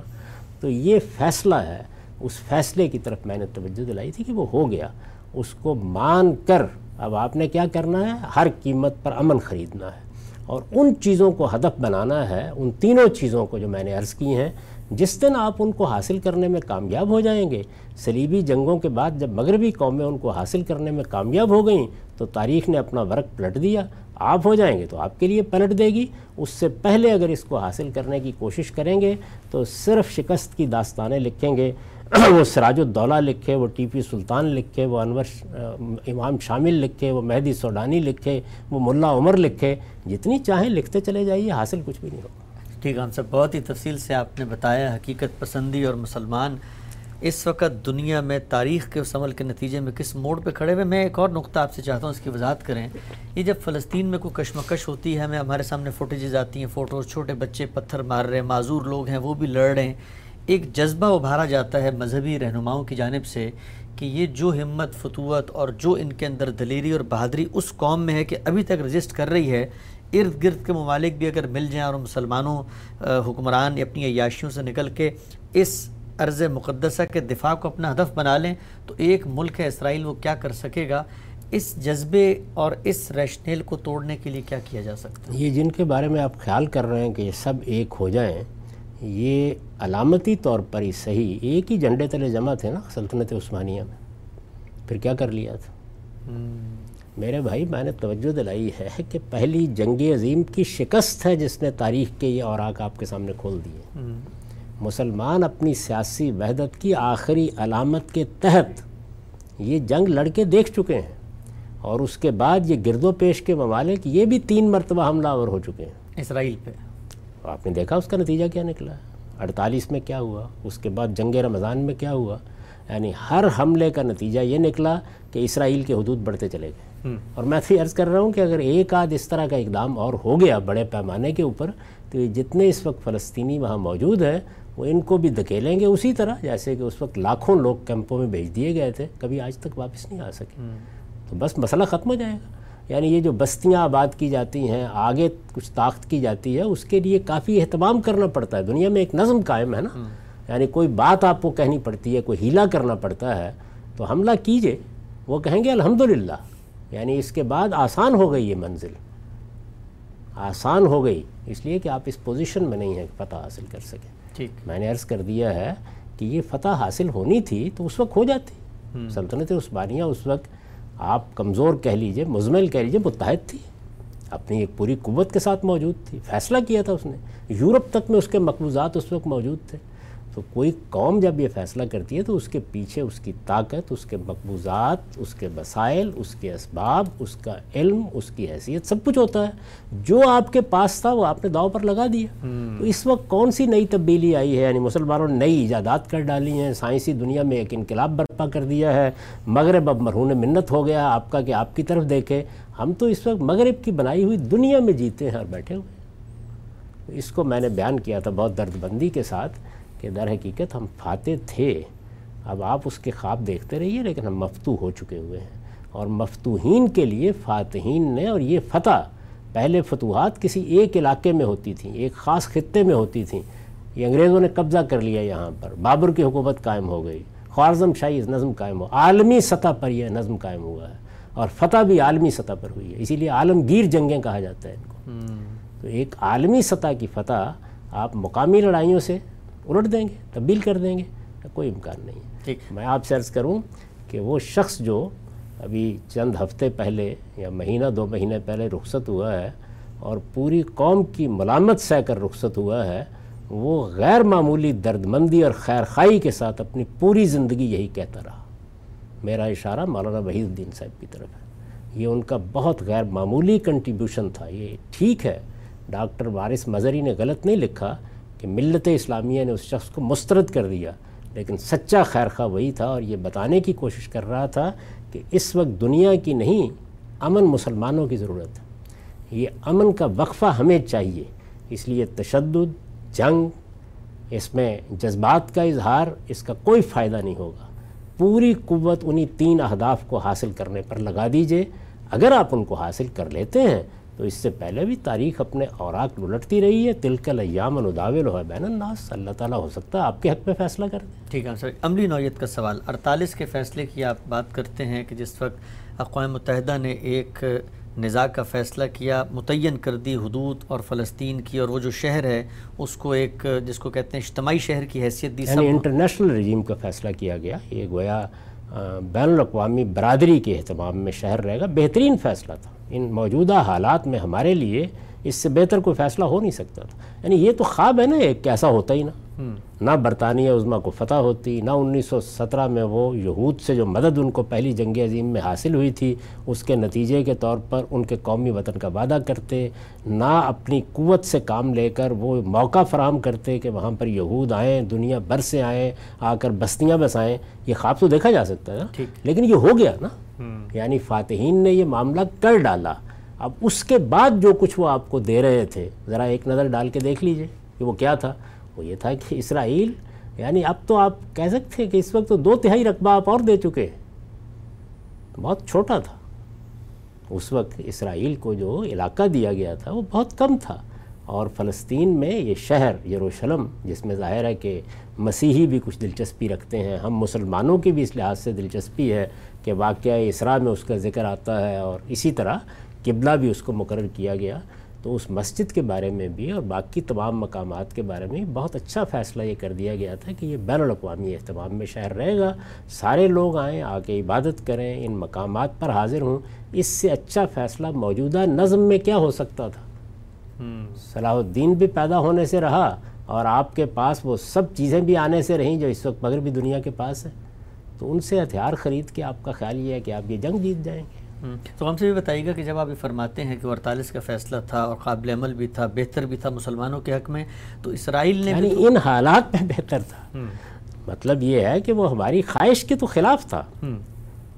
Speaker 1: تو یہ فیصلہ ہے اس فیصلے کی طرف میں نے توجہ دلائی تھی کہ وہ ہو گیا۔ اس کو مان کر اب آپ نے کیا کرنا ہے؟ ہر قیمت پر امن خریدنا ہے۔ اور ان چیزوں کو ہدف بنانا ہے، ان تینوں چیزوں کو جو میں نے عرض کی ہیں، جس دن آپ ان کو حاصل کرنے میں کامیاب ہو جائیں گے، صلیبی جنگوں کے بعد جب مغربی قومیں ان کو حاصل کرنے میں کامیاب ہو گئیں، تو تاریخ نے اپنا ورق پلٹ دیا، آپ ہو جائیں گے تو آپ کے لیے پلٹ دے گی۔ اس سے پہلے اگر اس کو حاصل کرنے کی کوشش کریں گے، تو صرف شکست کی داستانیں لکھیں گے۔ وہ سراج الدولہ لکھے، وہ ٹی پی سلطان لکھے، وہ انور امام شامل لکھے، وہ مہدی سوڈانی لکھے، وہ ملا عمر لکھے۔ جتنی چاہیں لکھتے چلے جائیے، حاصل کچھ بھی نہیں ہوگا۔
Speaker 2: ٹھیک ہے، ہم سب بہت ہی تفصیل سے آپ نے بتایا، حقیقت پسندی اور مسلمان۔ اس وقت دنیا میں تاریخ کے اس عمل کے نتیجے میں کس موڑ پہ کھڑے ہوئے؟ میں ایک اور نقطہ آپ سے چاہتا ہوں، اس کی وضاحت کریں۔ یہ جب فلسطین میں کوئی کشمکش ہوتی ہے، ہمیں ہمارے سامنے فوٹیجز آتی ہیں، فوٹوز، چھوٹے بچے پتھر مار رہے ہیں، معذور لوگ ہیں، وہ بھی لڑ رہے ہیں۔ ایک جذبہ ابھارا جاتا ہے مذہبی رہنماؤں کی جانب سے کہ یہ جو ہمت فتوت اور جو ان کے اندر دلیری اور بہادری اس قوم میں ہے کہ ابھی تک رجسٹ کر رہی ہے، ارد گرد کے ممالک بھی اگر مل جائیں اور مسلمانوں حکمران اپنی عیاشیوں سے نکل کے اس عرض مقدسہ کے دفاع کو اپنا ہدف بنا لیں، تو ایک ملک ہے اسرائیل، وہ کیا کر سکے گا؟ اس جذبے اور اس ریشنیل کو توڑنے کے لیے کیا کیا جا سکتا
Speaker 1: ہے؟ یہ جن کے بارے میں آپ خیال کر رہے ہیں کہ یہ سب ایک ہو جائیں یہ علامتی طور پر ہی صحیح ایک ہی جھنڈے تلے جمع تھے نا سلطنت عثمانیہ میں۔ پھر کیا کر لیا تھا؟ میرے بھائی میں نے توجہ دلائی ہے کہ پہلی جنگ عظیم کی شکست ہے جس نے تاریخ کے یہ اوراق آپ کے سامنے کھول دیے۔ مسلمان اپنی سیاسی وحدت کی آخری علامت کے تحت یہ جنگ لڑ کے دیکھ چکے ہیں اور اس کے بعد یہ گرد و پیش کے ممالک یہ بھی تین مرتبہ حملہ آور ہو چکے ہیں۔
Speaker 2: اسرائیل پہ۔
Speaker 1: آپ نے دیکھا اس کا نتیجہ کیا نکلا ہے؟ اڑتالیس میں کیا ہوا؟ اس کے بعد جنگ رمضان میں کیا ہوا؟ یعنی ہر حملے کا نتیجہ یہ نکلا کہ اسرائیل کے حدود بڑھتے چلے گئے۔ اور میں پھر عرض کر رہا ہوں کہ اگر ایک آدھ اس طرح کا اقدام اور ہو گیا بڑے پیمانے کے اوپر تو یہ جتنے اس وقت فلسطینی وہاں موجود ہیں وہ ان کو بھی دھکیلیں گے اسی طرح جیسے کہ اس وقت لاکھوں لوگ کیمپوں میں بھیج دیے گئے تھے کبھی آج تک واپس نہیں آ سکے۔ تو بس مسئلہ ختم ہو جائے گا۔ یعنی یہ جو بستیاں آباد کی جاتی ہیں آگے کچھ طاقت کی جاتی ہے اس کے لیے کافی اہتمام کرنا پڑتا ہے۔ دنیا میں ایک نظم قائم ہے نا۔ یعنی کوئی بات آپ کو کہنی پڑتی ہے کوئی ہیلا کرنا پڑتا ہے تو حملہ کیجیے۔ وہ کہیں گے الحمدللہ۔ یعنی اس کے بعد آسان ہو گئی یہ منزل۔ آسان ہو گئی۔ اس لیے کہ آپ اس پوزیشن میں نہیں ہیں کہ فتح حاصل کر سکیں۔ ٹھیک۔ میں نے عرض کر دیا ہے کہ یہ فتح حاصل ہونی تھی تو اس وقت ہو جاتی۔ سلطنت عثمانیہ اس وقت آپ کمزور کہہ لیجیے، مزمل کہہ لیجیے، متحد تھی۔ اپنی ایک پوری قوت کے ساتھ موجود تھی۔ فیصلہ کیا تھا اس نے۔ یورپ تک میں اس کے مقبوضات اس وقت موجود تھے۔ تو کوئی قوم جب یہ فیصلہ کرتی ہے تو اس کے پیچھے اس کی طاقت اس کے مقبوضات اس کے وسائل اس کے اسباب اس کا علم اس کی حیثیت سب کچھ ہوتا ہے۔ جو آپ کے پاس تھا وہ آپ نے داؤ پر لگا دیا۔ تو اس وقت کون سی نئی تبدیلی آئی ہے؟ یعنی مسلمانوں نے نئی ایجادات کر ڈالی ہیں سائنسی دنیا میں ایک انقلاب برپا کر دیا ہے۔ مغرب اب مرہون منت ہو گیا آپ کا کہ آپ کی طرف دیکھے۔ ہم تو اس وقت مغرب کی بنائی ہوئی دنیا میں جیتے ہیں اور بیٹھے ہوئے اس کو میں نے بیان کیا تھا بہت درد بندی کے ساتھ۔ کہ در حقیقت ہم فاتح تھے اب آپ اس کے خواب دیکھتے رہیے لیکن ہم مفتو ہو چکے ہوئے ہیں۔ اور مفتوحین کے لیے فاتحین نے اور یہ فتح پہلے فتوحات کسی ایک علاقے میں ہوتی تھیں ایک خاص خطے میں ہوتی تھیں۔ یہ انگریزوں نے قبضہ کر لیا یہاں پر۔ بابر کی حکومت قائم ہو گئی خوارزم شاہی نظم قائم ہو عالمی سطح پر یہ نظم قائم ہوا ہے۔ اور فتح بھی عالمی سطح پر ہوئی ہے اسی لیے عالمگیر جنگیں کہا جاتا ہے ان کو۔ تو ایک عالمی سطح کی فتح آپ مقامی لڑائیوں سے الٹ دیں گے تبدیل کر دیں گے کوئی امکان نہیں ہے۔ میں آپ سے عرض کروں کہ وہ شخص جو ابھی چند ہفتے پہلے یا مہینہ دو مہینے پہلے رخصت ہوا ہے اور پوری قوم کی ملامت سہ کر رخصت ہوا ہے وہ غیر معمولی درد مندی اور خیر خائی کے ساتھ اپنی پوری زندگی یہی کہتا رہا۔ میرا اشارہ مولانا وحید الدین صاحب کی طرف ہے۔ یہ ان کا بہت غیر معمولی کنٹریبیوشن تھا۔ یہ ٹھیک ہے ڈاکٹر وارث مظہری نے غلط نہیں لکھا کہ ملت اسلامیہ نے اس شخص کو مسترد کر دیا۔ لیکن سچا خیر خواہ وہی تھا اور یہ بتانے کی کوشش کر رہا تھا کہ اس وقت دنیا کی نہیں، امن مسلمانوں کی ضرورت ہے۔ یہ امن کا وقفہ ہمیں چاہیے۔ اس لیے تشدد، جنگ، اس میں جذبات کا اظہار، اس کا کوئی فائدہ نہیں ہوگا۔ پوری قوت انہی تین اہداف کو حاصل کرنے پر لگا دیجیے۔ اگر آپ ان کو حاصل کر لیتے ہیں تو اس سے پہلے بھی تاریخ اپنے اوراق لٹتی رہی ہے۔ تلکل ایام نداول ہو بین الناس اللہ تعالیٰ ہو سکتا ہے آپ کے حق میں فیصلہ کر دیں
Speaker 2: ٹھیک ہے سر عملی نوعیت کا سوال۔ اڑتالیس کے فیصلے کی آپ بات کرتے ہیں کہ جس وقت اقوام متحدہ نے ایک نزاع کا فیصلہ کیا متعین کر دی حدود اور فلسطین کی اور وہ جو شہر ہے اس کو ایک جس کو کہتے ہیں اجتماعی شہر کی حیثیت دی
Speaker 1: یعنی انٹرنیشنل رجیم کا فیصلہ کیا گیا۔ یہ گویا بین الاقوامی برادری کے اہتمام میں شہر رہے گا۔ بہترین فیصلہ تھا۔ ان موجودہ حالات میں ہمارے لیے اس سے بہتر کوئی فیصلہ ہو نہیں سکتا تھا۔ یعنی یہ تو خواب ہے نا ایک کیسا ہوتا ہی نا۔ نہ برطانیہ عظمہ کو فتح ہوتی نہ انیس سو سترہ میں وہ یہود سے جو مدد ان کو پہلی جنگ عظیم میں حاصل ہوئی تھی اس کے نتیجے کے طور پر ان کے قومی وطن کا وعدہ کرتے نہ اپنی قوت سے کام لے کر وہ موقع فراہم کرتے کہ وہاں پر یہود آئیں دنیا بھر سے آئیں آ کر بستیاں بسائیں۔ یہ خواب تو دیکھا جا سکتا ہے نا۔ لیکن یہ ہو گیا نا۔ یعنی فاتحین نے یہ معاملہ کر ڈالا۔ اب اس کے بعد جو کچھ وہ آپ کو دے رہے تھے، ذرا ایک نظر ڈال کے دیکھ لیجیے کہ وہ کیا تھا۔ وہ یہ تھا کہ اسرائیل یعنی اب تو آپ کہہ سکتے ہیں کہ اس وقت تو دو تہائی رقبہ آپ اور دے چکے بہت چھوٹا تھا۔ اس وقت اسرائیل کو جو علاقہ دیا گیا تھا، وہ بہت کم تھا۔ اور فلسطین میں یہ شہر یروشلم، جس میں ظاہر ہے کہ مسیحی بھی کچھ دلچسپی رکھتے ہیں، ہم مسلمانوں کی بھی اس لحاظ سے دلچسپی ہے۔ کہ واقعہ اسراء میں اس کا ذکر آتا ہے اور اسی طرح قبلہ بھی اس کو مقرر کیا گیا تو اس مسجد کے بارے میں بھی اور باقی تمام مقامات کے بارے میں بہت اچھا فیصلہ یہ کر دیا گیا تھا کہ یہ بین الاقوامی اہتمام میں شہر رہے گا۔ سارے لوگ آئیں آ کے عبادت کریں ان مقامات پر حاضر ہوں۔ اس سے اچھا فیصلہ موجودہ نظم میں کیا ہو سکتا تھا؟ صلاح الدین بھی پیدا ہونے سے رہا اور آپ کے پاس وہ سب چیزیں بھی آنے سے رہیں جو اس وقت مگر بھی دنیا کے پاس ہے تو ان سے ہتھیار خرید کے آپ کا خیال یہ ہے کہ آپ یہ جنگ جیت جائیں گے۔
Speaker 2: تو ہم سے بھی بتائیے گا کہ جب آپ یہ فرماتے ہیں کہ اڑتالیس کا فیصلہ تھا اور قابل عمل بھی تھا بہتر بھی تھا مسلمانوں کے حق میں تو اسرائیل نے
Speaker 1: یعنی ان حالات میں بہتر تھا۔ مطلب یہ ہے کہ وہ ہماری خواہش کے تو خلاف تھا۔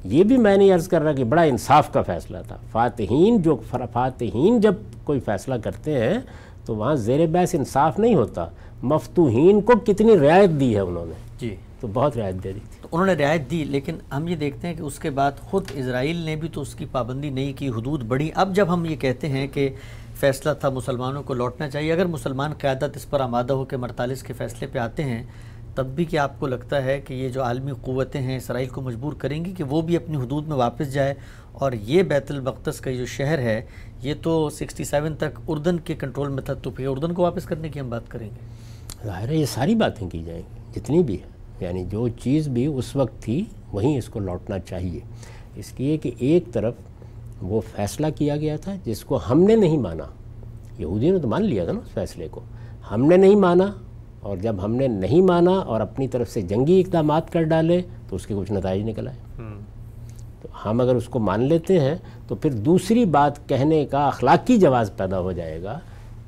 Speaker 1: یہ بھی میں نہیں عرض کر رہا کہ بڑا انصاف کا فیصلہ تھا۔ فاتحین جو فاتحین جب کوئی فیصلہ کرتے ہیں تو وہاں زیر بحث انصاف نہیں ہوتا۔ مفتوحین کو کتنی رعایت دی ہے انہوں نے۔ جی۔ تو بہت رعایت دے دی
Speaker 2: تو انہوں نے رعایت دی، لیکن ہم یہ دیکھتے ہیں کہ اس کے بعد خود اسرائیل نے بھی تو اس کی پابندی نہیں کی، حدود بڑھی۔ اب جب ہم یہ کہتے ہیں کہ فیصلہ تھا مسلمانوں کو لوٹنا چاہیے، اگر مسلمان قیادت اس پر آمادہ ہو کے مرتالس کے فیصلے پہ آتے ہیں، تب بھی کیا آپ کو لگتا ہے کہ یہ جو عالمی قوتیں ہیں اسرائیل کو مجبور کریں گی کہ وہ بھی اپنی حدود میں واپس جائے؟ اور یہ بیت البقتس کا جو شہر ہے، یہ تو سکسٹی سیون تک اردن کے کنٹرول میں تھا، تو پھر اردن کو واپس کرنے کی ہم بات کریں گے۔
Speaker 1: ظاہر ہے یہ ساری باتیں کی جائیں گی، جتنی بھی ہے۔ یعنی جو چیز بھی اس وقت تھی وہیں اس کو لوٹنا چاہیے۔ اس لیے کہ ایک طرف وہ فیصلہ کیا گیا تھا جس کو ہم نے نہیں مانا۔ یہودی نے تو مان لیا تھا نا اس فیصلے کو۔ ہم نے نہیں مانا اور جب ہم نے نہیں مانا اور اپنی طرف سے جنگی اقدامات کر ڈالے تو اس کے کچھ نتائج نکل آئے۔ تو ہم اگر اس کو مان لیتے ہیں تو پھر دوسری بات کہنے کا اخلاقی جواز پیدا ہو جائے گا۔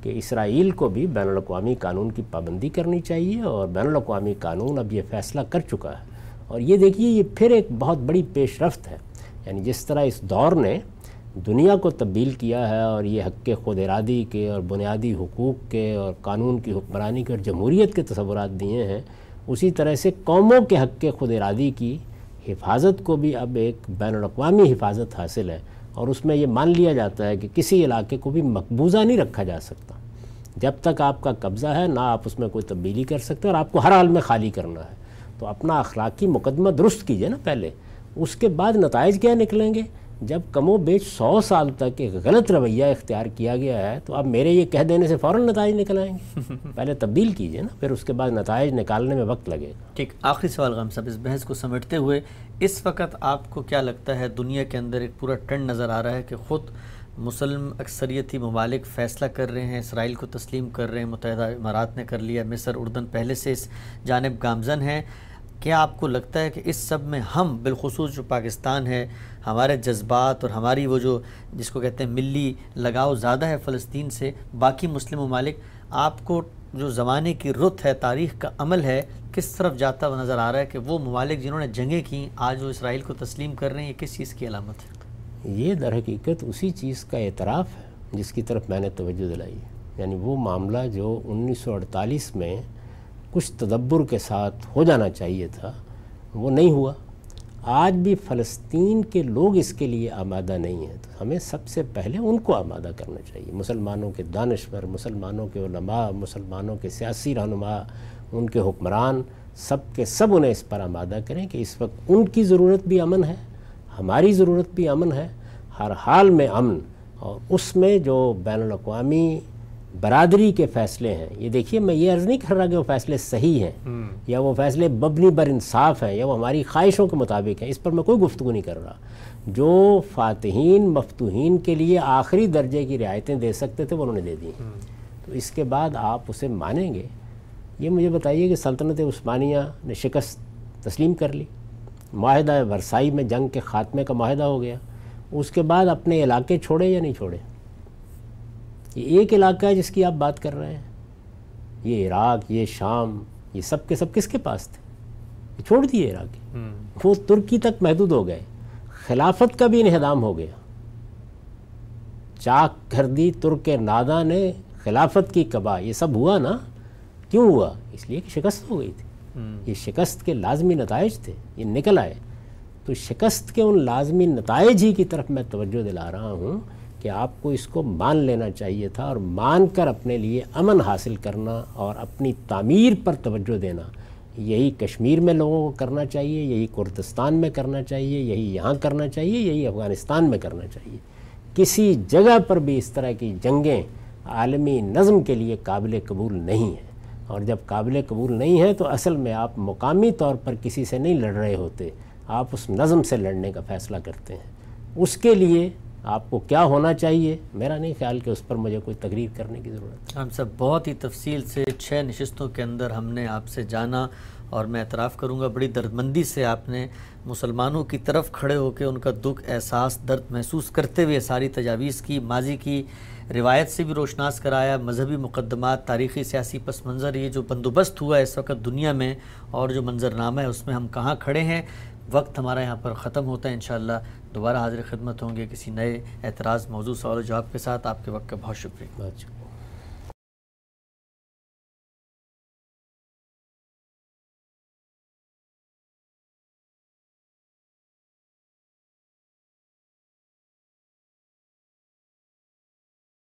Speaker 1: کہ اسرائیل کو بھی بین الاقوامی قانون کی پابندی کرنی چاہیے اور بین الاقوامی قانون اب یہ فیصلہ کر چکا ہے۔ اور یہ دیکھیے، یہ پھر ایک بہت بڑی پیش رفت ہے۔ یعنی جس طرح اس دور نے دنیا کو تبدیل کیا ہے اور یہ حق خود ارادی کے اور بنیادی حقوق کے اور قانون کی حکمرانی کے اور جمہوریت کے تصورات دیے ہیں، اسی طرح سے قوموں کے حق کے خود ارادی کی حفاظت کو بھی اب ایک بین الاقوامی حفاظت حاصل ہے۔ اور اس میں یہ مان لیا جاتا ہے کہ کسی علاقے کو بھی مقبوضہ نہیں رکھا جا سکتا۔ جب تک آپ کا قبضہ ہے نہ آپ اس میں کوئی تبدیلی کر سکتے اور آپ کو ہر حال میں خالی کرنا ہے۔ تو اپنا اخلاقی مقدمہ درست کیجیے نا پہلے۔ اس کے بعد نتائج کیا نکلیں گے؟ جب کم و بیچ سو سال تک ایک غلط رویہ اختیار کیا گیا ہے تو اب میرے یہ کہہ دینے سے فوراً نتائج نکل آئیں گے۔ پہلے تبدیل کیجیے نا پھر اس کے بعد نتائج نکالنے میں وقت لگے گا۔
Speaker 2: ٹھیک آخری سوال غم صاحب اس بحث کو سمیٹتے ہوئے اس وقت آپ کو کیا لگتا ہے؟ دنیا کے اندر ایک پورا ٹرنڈ نظر آ رہا ہے کہ خود مسلم اکثریتی ممالک فیصلہ کر رہے ہیں، اسرائیل کو تسلیم کر رہے ہیں، متحدہ امارات نے کر لیا، مصر، اردن پہلے سے اس جانب گامزن ہیں۔ کیا آپ کو لگتا ہے کہ اس سب میں ہم بالخصوص جو پاکستان ہے، ہمارے جذبات اور ہماری وہ جو جس کو کہتے ہیں ملی لگاؤ زیادہ ہے فلسطین سے، باقی مسلم ممالک، آپ کو جو زمانے کی رت ہے، تاریخ کا عمل ہے، کس طرف جاتا ہوا نظر آ رہا ہے کہ وہ ممالک جنہوں نے جنگیں کیں، آج وہ اسرائیل کو تسلیم کر رہے ہیں، یہ کس چیز کی علامت ہے؟
Speaker 1: یہ در حقیقت اسی چیز کا اعتراف ہے جس کی طرف میں نے توجہ دلائی یعنی وہ معاملہ جو انیس سو اڑتالیس میں کچھ تدبر کے ساتھ ہو جانا چاہیے تھا، وہ نہیں ہوا۔ آج بھی فلسطین کے لوگ اس کے لیے آمادہ نہیں ہیں۔ تو ہمیں سب سے پہلے ان کو آمادہ کرنا چاہیے۔ مسلمانوں کے دانشور، مسلمانوں کے علماء، مسلمانوں کے سیاسی رہنما، ان کے حکمران، سب کے سب انہیں اس پر آمادہ کریں کہ اس وقت ان کی ضرورت بھی امن ہے۔ ہماری ضرورت بھی امن ہے ہر حال میں امن۔ اور اس میں جو بین الاقوامی برادری کے فیصلے ہیں یہ دیکھیے میں یہ عرض نہیں کر رہا کہ وہ فیصلے صحیح ہیں یا وہ فیصلے ببنی بر انصاف ہیں یا وہ ہماری خواہشوں کے مطابق ہیں اس پر میں کوئی گفتگو نہیں کر رہا۔ جو فاتحین مفتوحین کے لیے آخری درجے کی رعایتیں دے سکتے تھے وہ انہوں نے دے دی۔ تو اس کے بعد آپ اسے مانیں گے۔ یہ مجھے بتائیے کہ سلطنت عثمانیہ نے شکست تسلیم کر لی۔ معاہدہ ورسائی میں جنگ کے خاتمے کا معاہدہ ہو گیا۔ اس کے بعد اپنے علاقے چھوڑے یا نہیں چھوڑے؟ یہ ایک علاقہ ہے جس کی آپ بات کر رہے ہیں۔ یہ عراق یہ شام یہ سب کے سب کس کے پاس تھے؟ یہ چھوڑ دیے عراق۔ وہ ترکی تک محدود ہو گئے۔ خلافت کا بھی انہدام ہو گیا۔ چاک کر دی ترک نادا نے خلافت کی کبا یہ سب ہوا نا؟ کیوں ہوا؟ اس لیے کہ شکست ہو گئی تھی۔ یہ شکست کے لازمی نتائج تھے، یہ نکل آئے۔ تو شکست کے ان لازمی نتائج ہی کی طرف میں توجہ دلا رہا ہوں کہ آپ کو اس کو مان لینا چاہیے تھا اور مان کر اپنے لیے امن حاصل کرنا اور اپنی تعمیر پر توجہ دینا۔ یہی کشمیر میں لوگوں کو کرنا چاہیے، یہی کردستان میں کرنا چاہیے، یہی یہاں کرنا چاہیے، یہی افغانستان میں کرنا چاہیے۔ کسی جگہ پر بھی اس طرح کی جنگیں عالمی نظم کے لیے قابل قبول نہیں ہیں۔ اور جب قابل قبول نہیں ہیں تو اصل میں آپ مقامی طور پر کسی سے نہیں لڑ رہے ہوتے، آپ اس نظم سے لڑنے کا فیصلہ کرتے ہیں۔ اس کے لیے آپ کو کیا ہونا چاہیے؟ میرا نہیں خیال کہ اس پر مجھے کوئی تقریر کرنے کی ضرورت ہے۔
Speaker 2: ہم سب بہت ہی تفصیل سے چھ نشستوں کے اندر ہم نے آپ سے جانا اور میں اعتراف کروں گا، بڑی دردمندی سے آپ نے مسلمانوں کی طرف کھڑے ہو کے ان کا دکھ، احساس، درد محسوس کرتے ہوئے ساری تجاویز کی، ماضی کی روایت سے بھی روشناس کرایا، مذہبی مقدمات، تاریخی سیاسی پس منظر، یہ جو بندوبست ہوا ہے اس وقت دنیا میں اور جو منظرنامہ ہے اس میں ہم کہاں کھڑے ہیں، وقت ہمارا یہاں پر ختم ہوتا ہے انشاءاللہ۔ دوبارہ حاضر خدمت ہوں گے کسی نئے اعتراض، موضوع، سوال و جواب کے ساتھ۔ آپ کے وقت کا بہت شکریہ۔